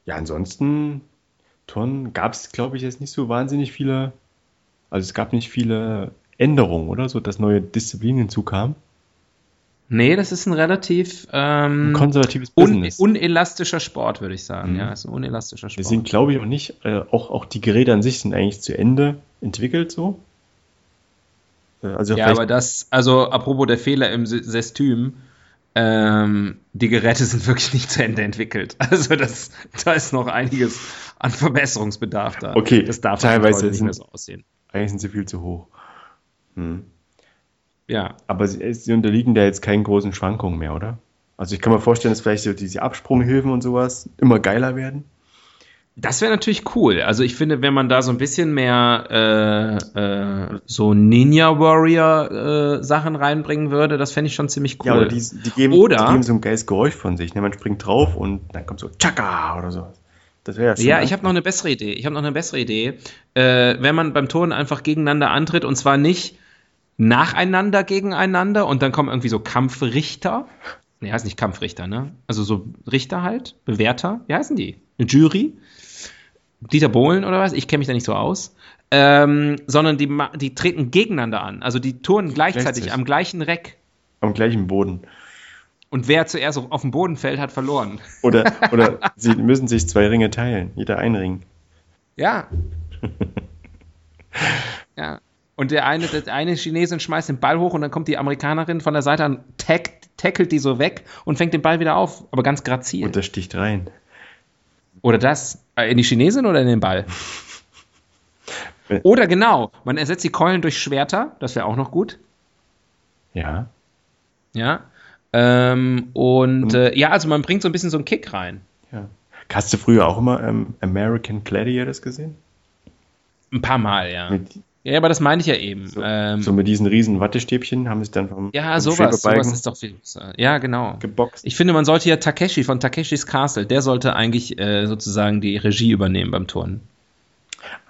B: ja, ansonsten, Ton gab es, glaube ich, jetzt nicht so wahnsinnig viele. Also es gab nicht viele Änderungen, oder? So, dass neue Disziplinen hinzukamen.
A: Nee, das ist ein relativ ähm,
B: ein konservatives
A: Business. Un unelastischer Sport, würde ich sagen. Mhm. Ja, ist ein unelastischer Sport.
B: Wir sind, glaube ich, auch nicht, äh, auch, auch die Geräte an sich sind eigentlich zu Ende entwickelt so.
A: Äh, also ja, aber das, also apropos der Fehler im System, ähm, die Geräte sind wirklich nicht zu Ende entwickelt. *laughs* Also das, da ist noch einiges an Verbesserungsbedarf da.
B: Okay,
A: das darf
B: teilweise nicht mehr so aussehen. Eigentlich sind sie viel zu hoch. Hm.
A: Ja.
B: Aber sie, sie unterliegen da jetzt keinen großen Schwankungen mehr, oder? Also ich kann mir vorstellen, dass vielleicht so diese Absprunghilfen und sowas immer geiler werden.
A: Das wäre natürlich cool. Also ich finde, wenn man da so ein bisschen mehr äh, äh, so Ninja Warrior äh, Sachen reinbringen würde, das fände ich schon ziemlich cool. Ja,
B: oder die, die, geben, oder, die geben so ein geiles Geräusch von sich. Ne? Man springt drauf und dann kommt so Chaka oder so.
A: Das wäre ja, ja ich habe noch eine bessere Idee. Ich habe noch eine bessere Idee. Äh, wenn man beim Turnen einfach gegeneinander antritt und zwar nicht nacheinander gegeneinander und dann kommen irgendwie so Kampfrichter. Ne, heißt nicht Kampfrichter, ne? Also so Richter halt, Bewerter. Wie heißen die? Eine Jury. Dieter Bohlen oder was? Ich kenne mich da nicht so aus. Ähm, sondern die, die treten gegeneinander an. Also die turnen gleichzeitig, gleichzeitig. am gleichen Reck.
B: Am gleichen Boden.
A: Und wer zuerst auf den Boden fällt, hat verloren.
B: Oder, *laughs* oder sie müssen sich zwei Ringe teilen. Jeder ein Ring.
A: Ja. *laughs* ja. Und der eine, der eine Chinesin schmeißt den Ball hoch und dann kommt die Amerikanerin von der Seite an, tack, tackelt die so weg und fängt den Ball wieder auf, aber ganz grazil.
B: Und der sticht rein.
A: Oder das? Äh, in die Chinesin oder in den Ball? *laughs* Oder genau, man ersetzt die Keulen durch Schwerter, das wäre auch noch gut.
B: Ja.
A: Ja. Ähm, und äh, ja, also man bringt so ein bisschen so einen Kick rein.
B: ja. Hast du früher auch immer ähm, American Gladiators gesehen?
A: Ein paar Mal, ja.
B: Mit,
A: Ja, aber das meine ich ja eben.
B: so,
A: ähm,
B: so mit diesen riesen Wattestäbchen haben sie dann vom,
A: ja, sowas, sowas ist doch viel. besser. Ja, genau.
B: geboxt.
A: Ich finde, man sollte ja Takeshi von Takeshis Castle, der sollte eigentlich äh, sozusagen die Regie übernehmen beim Turnen.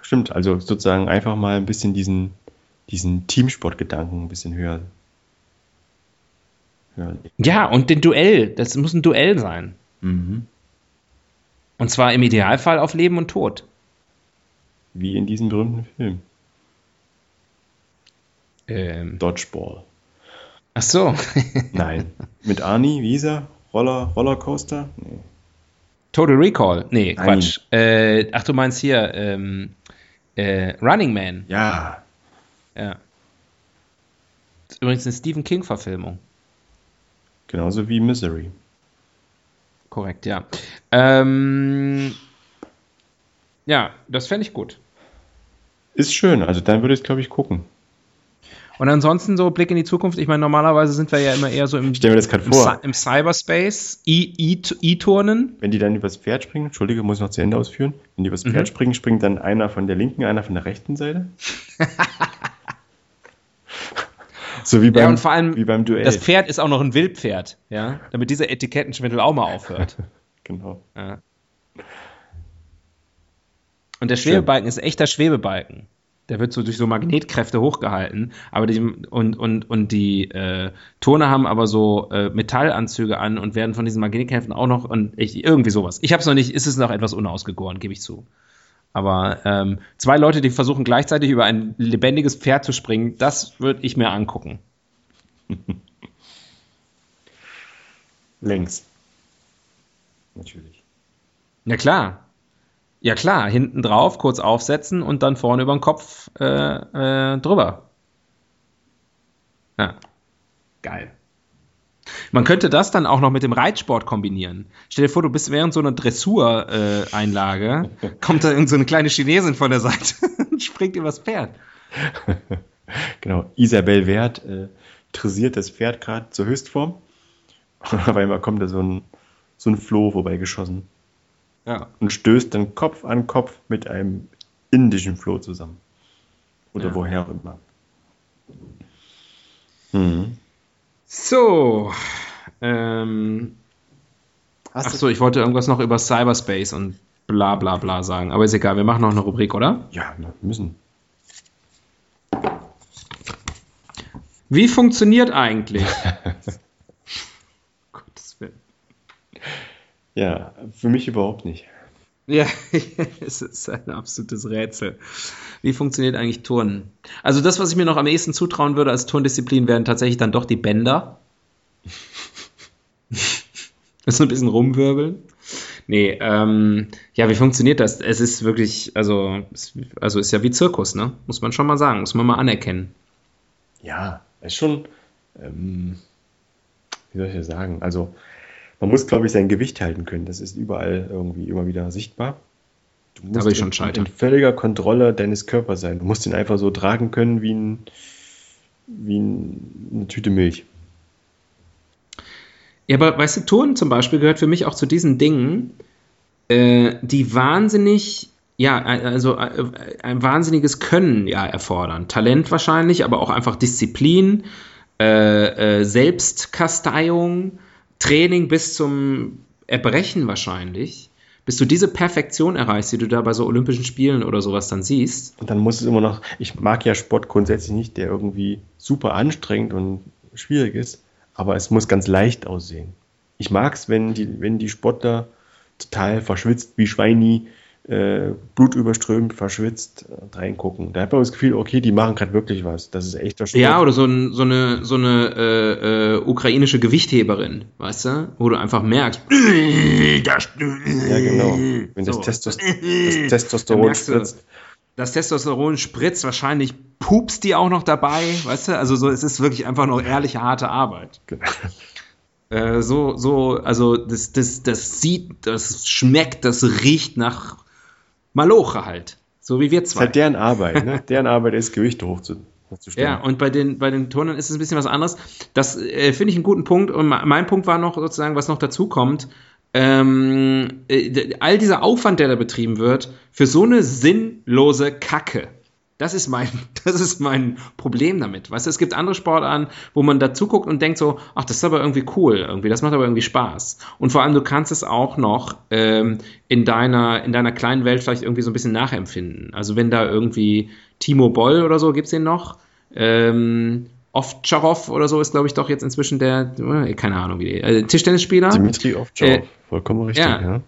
B: Stimmt, also sozusagen einfach mal ein bisschen diesen, diesen Teamsportgedanken ein bisschen höher. höher.
A: Ja, und den Duell, das muss ein Duell sein.
B: Mhm.
A: Und zwar im Idealfall auf Leben und Tod.
B: Wie in diesem berühmten Film.
A: Ähm,
B: Dodgeball.
A: ach so. *laughs*
B: Nein. Mit Arnie, wie hieß er? Roller, Rollercoaster? Nee.
A: Total Recall. Nee,
B: Nein.
A: Quatsch. Äh, ach, du meinst hier ähm, äh, Running Man.
B: Ja.
A: Ja. Das ist übrigens eine Stephen King-Verfilmung.
B: Genauso wie Misery.
A: Korrekt, ja. Ähm, ja, das fände ich gut.
B: Ist schön, also dann würde ich es, glaube ich, gucken.
A: Und ansonsten so Blick in die Zukunft. Ich meine, normalerweise sind wir ja immer eher so im,
B: Ich mir das
A: im,
B: vor.
A: Im Cyberspace, E-Turnen.
B: Wenn die dann übers Pferd springen, Entschuldige, muss ich noch zu Ende ausführen. Wenn die übers
A: Mhm.
B: Pferd springen, springt dann einer von der linken, einer von der rechten Seite. *laughs* so wie beim,
A: Ja, und vor allem,
B: wie beim Duell.
A: das Pferd ist auch noch ein Wildpferd, ja, damit dieser Etikettenschwindel auch mal aufhört. *laughs*
B: genau.
A: Ja. Und der Schwebebalken ist echter Schwebebalken. Der wird so durch so Magnetkräfte hochgehalten, aber die und und und die äh, Turner haben aber so äh, Metallanzüge an und werden von diesen Magnetkräften auch noch und ich, irgendwie sowas. Ich habe es noch nicht, ist es noch etwas unausgegoren, gebe ich zu. Aber ähm, zwei Leute, die versuchen gleichzeitig über ein lebendiges Pferd zu springen, das würde ich mir angucken. *laughs*
B: Längs. Natürlich.
A: Ja klar. Ja klar, hinten drauf, kurz aufsetzen und dann vorne über den Kopf äh, äh, drüber. Ja. Geil. Man könnte das dann auch noch mit dem Reitsport kombinieren. Stell dir vor, du bist während so einer Dressureinlage, äh, *laughs* kommt da irgend so eine kleine Chinesin von der Seite *laughs* und springt übers Pferd. *laughs*
B: Genau. Isabel Wert äh, dressiert das Pferd gerade zur Höchstform. Und auf einmal kommt da so ein, so ein Floh vorbeigeschossen
A: Ja.
B: und stößt dann Kopf an Kopf mit einem indischen Floh zusammen. Oder
A: Ja.
B: woher auch immer. Mhm.
A: So. Ähm,
B: Hast
A: ach so, ich wollte irgendwas noch über Cyberspace und bla bla bla sagen. Aber ist egal, wir machen noch eine Rubrik, oder?
B: Ja, müssen.
A: Wie funktioniert eigentlich? *laughs* Gottes Willen.
B: Ja, für mich überhaupt nicht.
A: Ja, *laughs* es ist ein absolutes Rätsel. Wie funktioniert eigentlich Turnen? Also das, was ich mir noch am ehesten zutrauen würde als Turndisziplin, wären tatsächlich dann doch die Bänder. *laughs* so ein bisschen rumwirbeln. Nee, ähm, ja, wie funktioniert das? Es ist wirklich, also, es, also ist ja wie Zirkus, ne? Muss man schon mal sagen, muss man mal anerkennen.
B: Ja, ist schon, ähm, wie soll ich das sagen? Also, man muss, glaube ich, sein Gewicht halten können. Das ist überall irgendwie immer wieder sichtbar. Du musst
A: ich schon
B: in,
A: scheitern.
B: in völliger Kontrolle deines Körpers sein. Du musst ihn einfach so tragen können wie, ein, wie ein, eine Tüte Milch.
A: Ja, aber weißt du, Turnen zum Beispiel gehört für mich auch zu diesen Dingen, äh, die wahnsinnig, ja, also äh, ein wahnsinniges Können ja erfordern. Talent wahrscheinlich, aber auch einfach Disziplin, äh, äh, Selbstkasteiung, Training bis zum Erbrechen wahrscheinlich, bis du diese Perfektion erreichst, die du da bei so Olympischen Spielen oder sowas dann siehst.
B: Und dann muss es immer noch, ich mag ja Sport grundsätzlich nicht, der irgendwie super anstrengend und schwierig ist, aber es muss ganz leicht aussehen. Ich mag es, wenn die, wenn die Sportler total verschwitzt wie Schweini, äh, blutüberströmt, verschwitzt reingucken. Da hat man das Gefühl, okay, die machen gerade wirklich was. Das ist echter Sport.
A: Ja, oder so, ein, so eine, so eine äh, äh, ukrainische Gewichtheberin, weißt du? Wo du einfach merkst, das,
B: Ja, genau. Wenn das,
A: So.
B: Testos *laughs* das Testosteron spritzt.
A: das Testosteron spritzt, wahrscheinlich pupst die auch noch dabei, weißt du? Also so, es ist wirklich einfach noch ehrliche, harte Arbeit. *laughs* Äh, so, so, also das, das, das sieht, das schmeckt, das riecht nach Maloche halt. So wie wir
B: Das ist
A: zwei.
B: halt deren Arbeit, ne? *laughs* deren Arbeit ist, Gewichte hochzu, hochzustellen.
A: Ja, und bei den, bei den Turnern ist es ein bisschen was anderes. Das äh, finde ich einen guten Punkt. Und me- mein Punkt war noch sozusagen, was noch dazu kommt. Ähm, äh, all dieser Aufwand, der da betrieben wird, für so eine sinnlose Kacke. Das ist mein, *laughs* das ist mein Problem damit. Weißt du, es gibt andere Sportarten, wo man da zuguckt und denkt so, ach, das ist aber irgendwie cool, irgendwie, das macht aber irgendwie Spaß. Und vor allem, du kannst es auch noch ähm, in deiner, in deiner kleinen Welt vielleicht irgendwie so ein bisschen nachempfinden. Also wenn da irgendwie Timo Boll oder so, gibt's den noch? Ähm, Ovtcharov oder so ist, glaube ich, doch jetzt inzwischen der, äh, keine Ahnung, wie äh, Tischtennisspieler.
B: Dimitri Ovtcharov,
A: Äh,
B: vollkommen richtig.
A: ja.
B: Ja.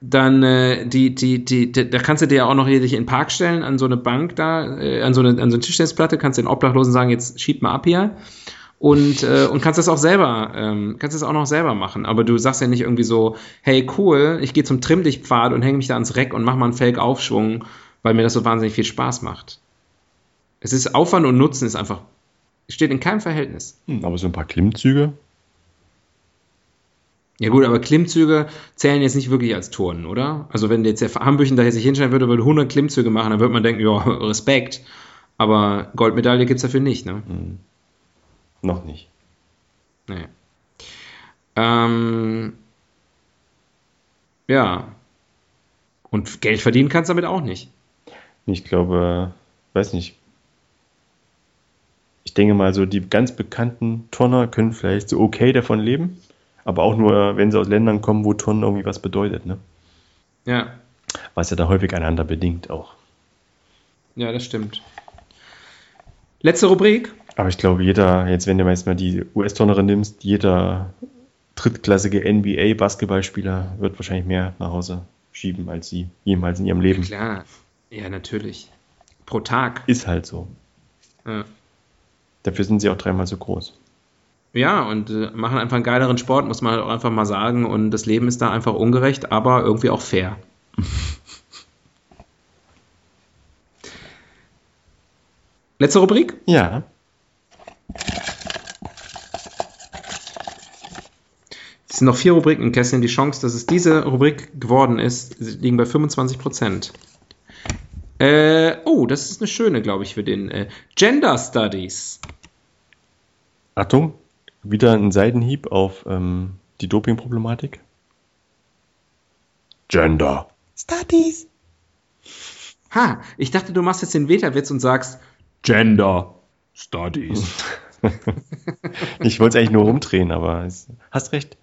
A: Dann äh, die, die, die, die, da kannst du dir ja auch noch hier dich in den Park stellen, an so eine Bank da, äh, an so eine, an so eine Tischtennisplatte, kannst den Obdachlosen sagen, jetzt schieb mal ab hier. Und, äh, und kannst das auch selber, ähm, kannst das auch noch selber machen. Aber du sagst ja nicht irgendwie so, hey cool, ich gehe zum Trimmlichtpfad und hänge mich da ans Reck und mach mal einen Fake-Aufschwung, weil mir das so wahnsinnig viel Spaß macht. Es ist Aufwand und Nutzen ist einfach, steht in keinem Verhältnis.
B: Hm, Aber so ein paar Klimmzüge,
A: Ja gut, aber Klimmzüge zählen jetzt nicht wirklich als Turnen, oder? Also wenn jetzt der Hambüchen da sich hinstellen würde, würde 100 Klimmzüge machen, dann würde man denken, ja, *laughs* Respekt. Aber Goldmedaille gibt's dafür nicht, ne?
B: noch nicht.
A: Nee. Ähm, ja. Und Geld verdienen kannst du damit auch nicht.
B: Ich glaube, weiß nicht. Ich denke mal, so die ganz bekannten Turner können vielleicht so okay davon leben, aber auch nur, wenn sie aus Ländern kommen, wo Turnen irgendwie was bedeutet, ne?
A: Ja,
B: Was ja da häufig einander bedingt auch.
A: ja, das stimmt. Letzte Rubrik.
B: Aber ich glaube, jeder, jetzt wenn du jetzt mal die US-Turnerin nimmst, jeder drittklassige NBA-Basketballspieler wird wahrscheinlich mehr nach Hause schieben als sie jemals in ihrem Leben.
A: Klar. Ja, natürlich. Pro Tag.
B: Ist halt so.
A: Ja.
B: Dafür sind sie auch dreimal so groß.
A: Ja, und äh, machen einfach einen geileren Sport, muss man halt auch einfach mal sagen. Und das Leben ist da einfach ungerecht, aber irgendwie auch fair. *laughs* Letzte Rubrik?
B: Ja.
A: Es sind noch vier Rubriken im Kästchen. Die Chance, dass es diese Rubrik geworden ist, liegen bei 25 Prozent. Äh, oh, das ist eine schöne, glaube ich, für den äh, Gender Studies.
B: Achtung, wieder ein Seitenhieb auf ähm, die Doping-Problematik. Gender. Studies.
A: Ha, ich dachte, du machst jetzt den Wetterwitz und sagst Gender Studies. *laughs*
B: Ich wollte es eigentlich nur rumdrehen, aber es, hast recht.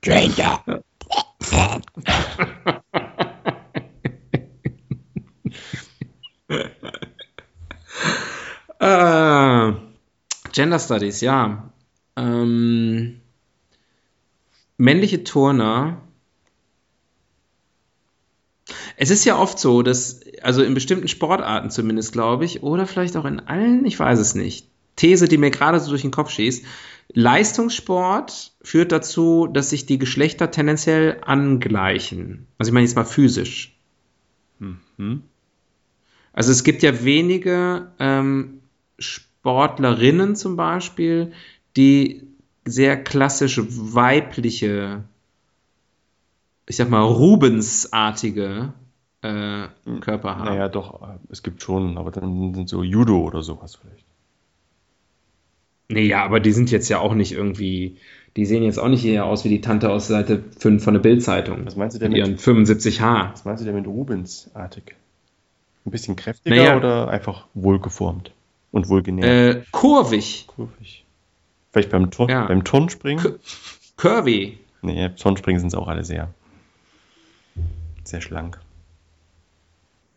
B: Gender.
A: Äh, Gender Studies, ja. Ähm, männliche Turner. Es ist ja oft so, dass, also in bestimmten Sportarten zumindest, glaube ich, oder vielleicht auch in allen, ich weiß es nicht. These, die mir gerade so durch den Kopf schießt. Leistungssport führt dazu, dass sich die Geschlechter tendenziell angleichen. Also ich meine jetzt mal physisch. Also es gibt ja wenige ähm, Sportlerinnen zum Beispiel, die sehr klassisch weibliche, ich sag mal, Rubensartige äh, Körper haben.
B: Naja, doch, es gibt schon, aber dann sind so Judo oder sowas vielleicht.
A: Nee, ja, aber die sind jetzt ja auch nicht irgendwie, die sehen jetzt auch nicht eher aus wie die Tante aus Seite 5 von der Bildzeitung.
B: Was meinst du denn
A: Mit ihren 75H.
B: Was meinst du denn mit Rubensartig? Ein bisschen kräftiger
A: Naja.
B: oder einfach wohlgeformt und wohlgenährt?
A: Äh, kurvig,
B: Kurvig. Vielleicht beim, Turn,
A: Ja.
B: beim Turnspringen?
A: Curvy.
B: Nee, beim Turnspringen sind es auch alle sehr, sehr schlank.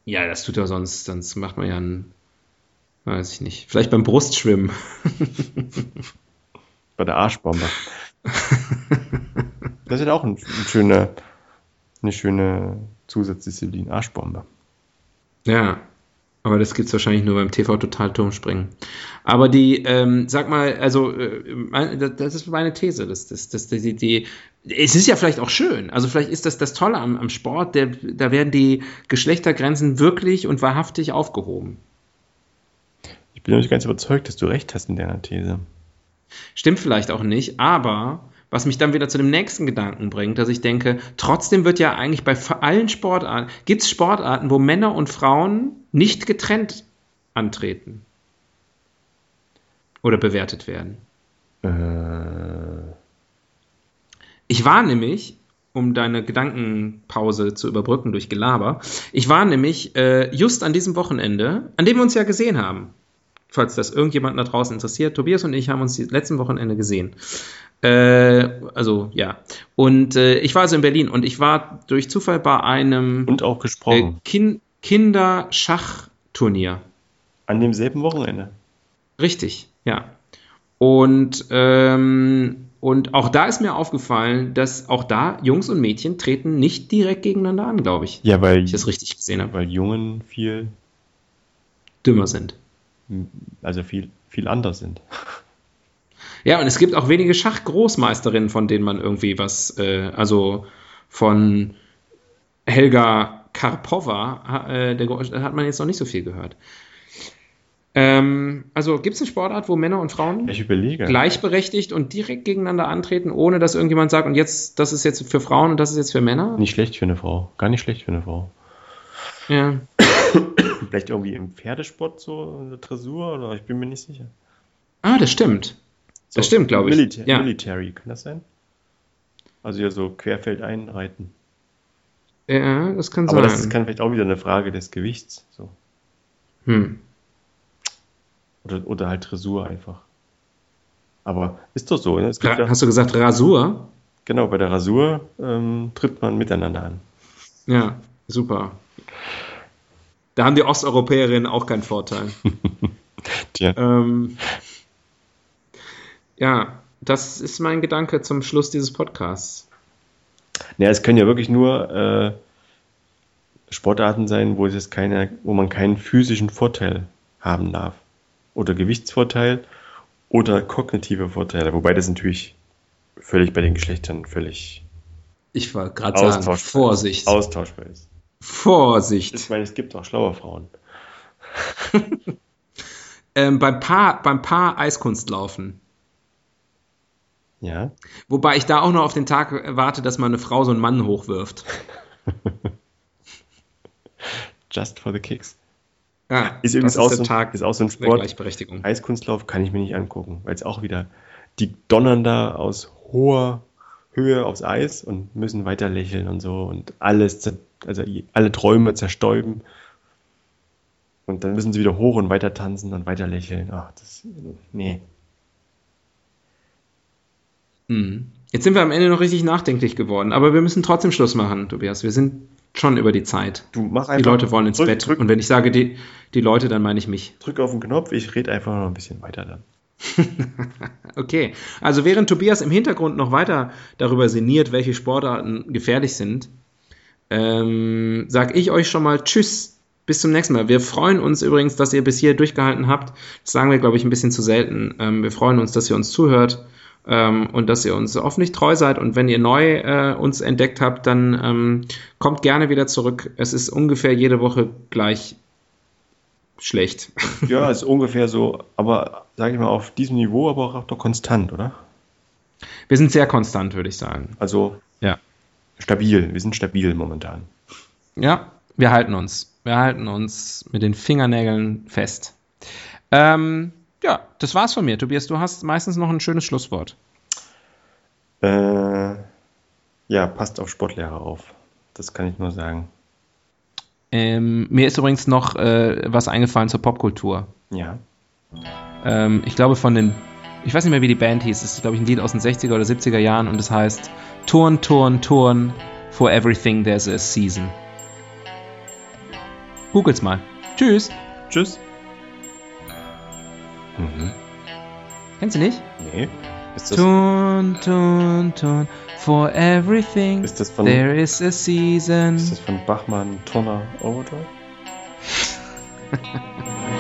A: Ja, das tut ja sonst, sonst macht man ja ein, weiß ich nicht, vielleicht beim Brustschwimmen. *laughs*
B: Bei der Arschbombe. das ist ja auch ein, ein schöne, eine schöne Zusatzdisziplin, Arschbombe.
A: Ja, aber das gibt's wahrscheinlich nur beim TV-Total-Turmspringen. Aber die, ähm, sag mal, also, äh, das- ist meine These. Das, das, das, die, die, es ist ja vielleicht auch schön. Also vielleicht ist das das Tolle am, am Sport, der, da werden die Geschlechtergrenzen wirklich und wahrhaftig aufgehoben.
B: Ich bin nicht ganz überzeugt, dass du recht hast in deiner These.
A: Stimmt vielleicht auch nicht, aber Was mich dann wieder zu dem nächsten Gedanken bringt, dass ich denke, trotzdem wird ja eigentlich bei allen Sportarten, gibt es Sportarten, wo Männer und Frauen nicht getrennt antreten oder bewertet werden.
B: Äh,
A: Ich war nämlich, um deine Gedankenpause zu überbrücken durch Gelaber, ich war nämlich äh, just an diesem Wochenende, an dem wir uns ja gesehen haben, falls das irgendjemand da draußen interessiert, Tobias und ich haben uns die letzten Wochenende gesehen. Äh, also ja. Und äh, ich war also in Berlin und ich war durch Zufall bei einem
B: und auch
A: äh,
B: gesprochen.
A: kin Kinderschachturnier.
B: An demselben Wochenende.
A: Richtig, ja. Und, ähm, und auch da ist mir aufgefallen, dass auch da Jungs und Mädchen treten nicht direkt gegeneinander an, glaube ich.
B: Ja, weil,
A: ich das richtig gesehen habe.
B: weil Jungen viel,
A: Dümmer sind.
B: also viel, viel anders sind. *laughs*
A: Ja, und es gibt auch wenige Schachgroßmeisterinnen, von denen man irgendwie was, äh, also von Helga Karpova, äh, der, hat man jetzt noch nicht so viel gehört. Ähm, also gibt es eine Sportart, wo Männer und Frauen gleichberechtigt und direkt gegeneinander antreten, ohne dass irgendjemand sagt, und jetzt, das ist jetzt für Frauen und das ist jetzt für Männer?
B: Nicht schlecht für eine Frau. Gar nicht schlecht für eine Frau.
A: Ja. *coughs*
B: Vielleicht irgendwie im Pferdesport so, in der Dressur oder ich bin mir nicht sicher.
A: Ah, das stimmt.
B: So,
A: Das stimmt, glaube ich.
B: Milita
A: Ja.
B: Military, kann das sein? Also ja so querfeldein reiten.
A: Ja, das kann
B: Aber
A: sein.
B: das kann vielleicht auch wieder eine Frage des Gewichts. So.
A: hm.
B: Oder, oder halt Dressur einfach. Aber ist doch so. Ne?
A: Ra
B: ja,
A: Hast du gesagt Rasur?
B: genau, bei der Rasur ähm, tritt man miteinander an.
A: Ja, super. Da haben die Osteuropäerinnen auch keinen Vorteil. *laughs*
B: Tja.
A: ähm, ja, das ist mein Gedanke zum Schluss dieses Podcasts.
B: Naja, es können ja wirklich nur äh, Sportarten sein, wo es jetzt keine, wo man keinen physischen Vorteil haben darf. Oder Gewichtsvorteil oder kognitive Vorteile. Wobei das natürlich völlig bei den Geschlechtern völlig
A: Ich wollte gerade sagen,
B: austauschbar
A: Vorsicht.
B: Ist. Austauschbar ist.
A: Vorsicht.
B: Ich meine, es gibt auch schlaue Frauen. *laughs*
A: Ähm, beim Paar, beim Paar Eiskunstlaufen.
B: Ja.
A: Wobei ich da auch noch auf den Tag warte, dass mal eine Frau so einen Mann hochwirft. *laughs*
B: Just for the kicks.
A: Ja,
B: Ist übrigens auch, so, ein-
A: Tag
B: ist auch so ein Sport.
A: Gleichberechtigung.
B: Eiskunstlauf kann ich mir nicht angucken, weil es auch wieder, die donnern da aus hoher Höhe aufs Eis und müssen weiter lächeln und so und alles, also alle Träume zerstäuben. Und dann müssen sie wieder hoch und weiter tanzen und weiter lächeln. Ach, das, nee.
A: Hm. Jetzt sind wir am Ende noch richtig nachdenklich geworden, aber wir müssen trotzdem Schluss machen, Tobias. Wir sind schon über die Zeit.
B: Du mach
A: Die
B: einfach,
A: Leute wollen ins
B: drück,
A: Bett.
B: Drück,
A: Und wenn ich sage die, die Leute, dann meine ich mich.
B: drück auf den Knopf, ich rede einfach noch ein bisschen weiter dann. *laughs*
A: Okay, also während Tobias im Hintergrund noch weiter darüber sinniert, welche Sportarten gefährlich sind, ähm, sag ich euch schon mal Tschüss. Bis zum nächsten Mal. Wir freuen uns übrigens, dass ihr bis hier durchgehalten habt. Das sagen wir, glaube ich, ein bisschen zu selten. Ähm, wir freuen uns, dass ihr uns zuhört ähm, und dass ihr uns hoffentlich treu seid. Und wenn ihr neu äh, uns entdeckt habt, dann ähm, kommt gerne wieder zurück. Es ist ungefähr jede Woche gleich schlecht. *laughs*
B: Ja, ist ungefähr so, aber sage ich mal, auf diesem Niveau, aber auch doch konstant, oder?
A: Wir sind sehr konstant, würde ich sagen.
B: Also
A: Ja.
B: stabil, wir sind stabil momentan.
A: Ja, wir halten uns. Wir halten uns mit den Fingernägeln fest. Ähm, ja, das war's von mir. Tobias, du hast meistens noch ein schönes Schlusswort.
B: Äh, ja, passt auf Sportlehrer auf. Das kann ich nur sagen.
A: Ähm, mir ist übrigens noch äh, was eingefallen zur Popkultur.
B: Ja.
A: Ähm, ich glaube von den, ich weiß nicht mehr, wie die Band hieß. Es ist, glaube ich, ein Lied aus den 60er oder 70er Jahren und es heißt Turn, Turn, Turn, for everything there's a season. Googles mal. Tschüss.
B: Tschüss. Mhm.
A: Kennst du nicht?
B: Nee. Ist das,
A: Turn, turn, turn, for everything
B: Ist das von-
A: there is a season.
B: ist das von Bachmann Turner Overdrive? *laughs*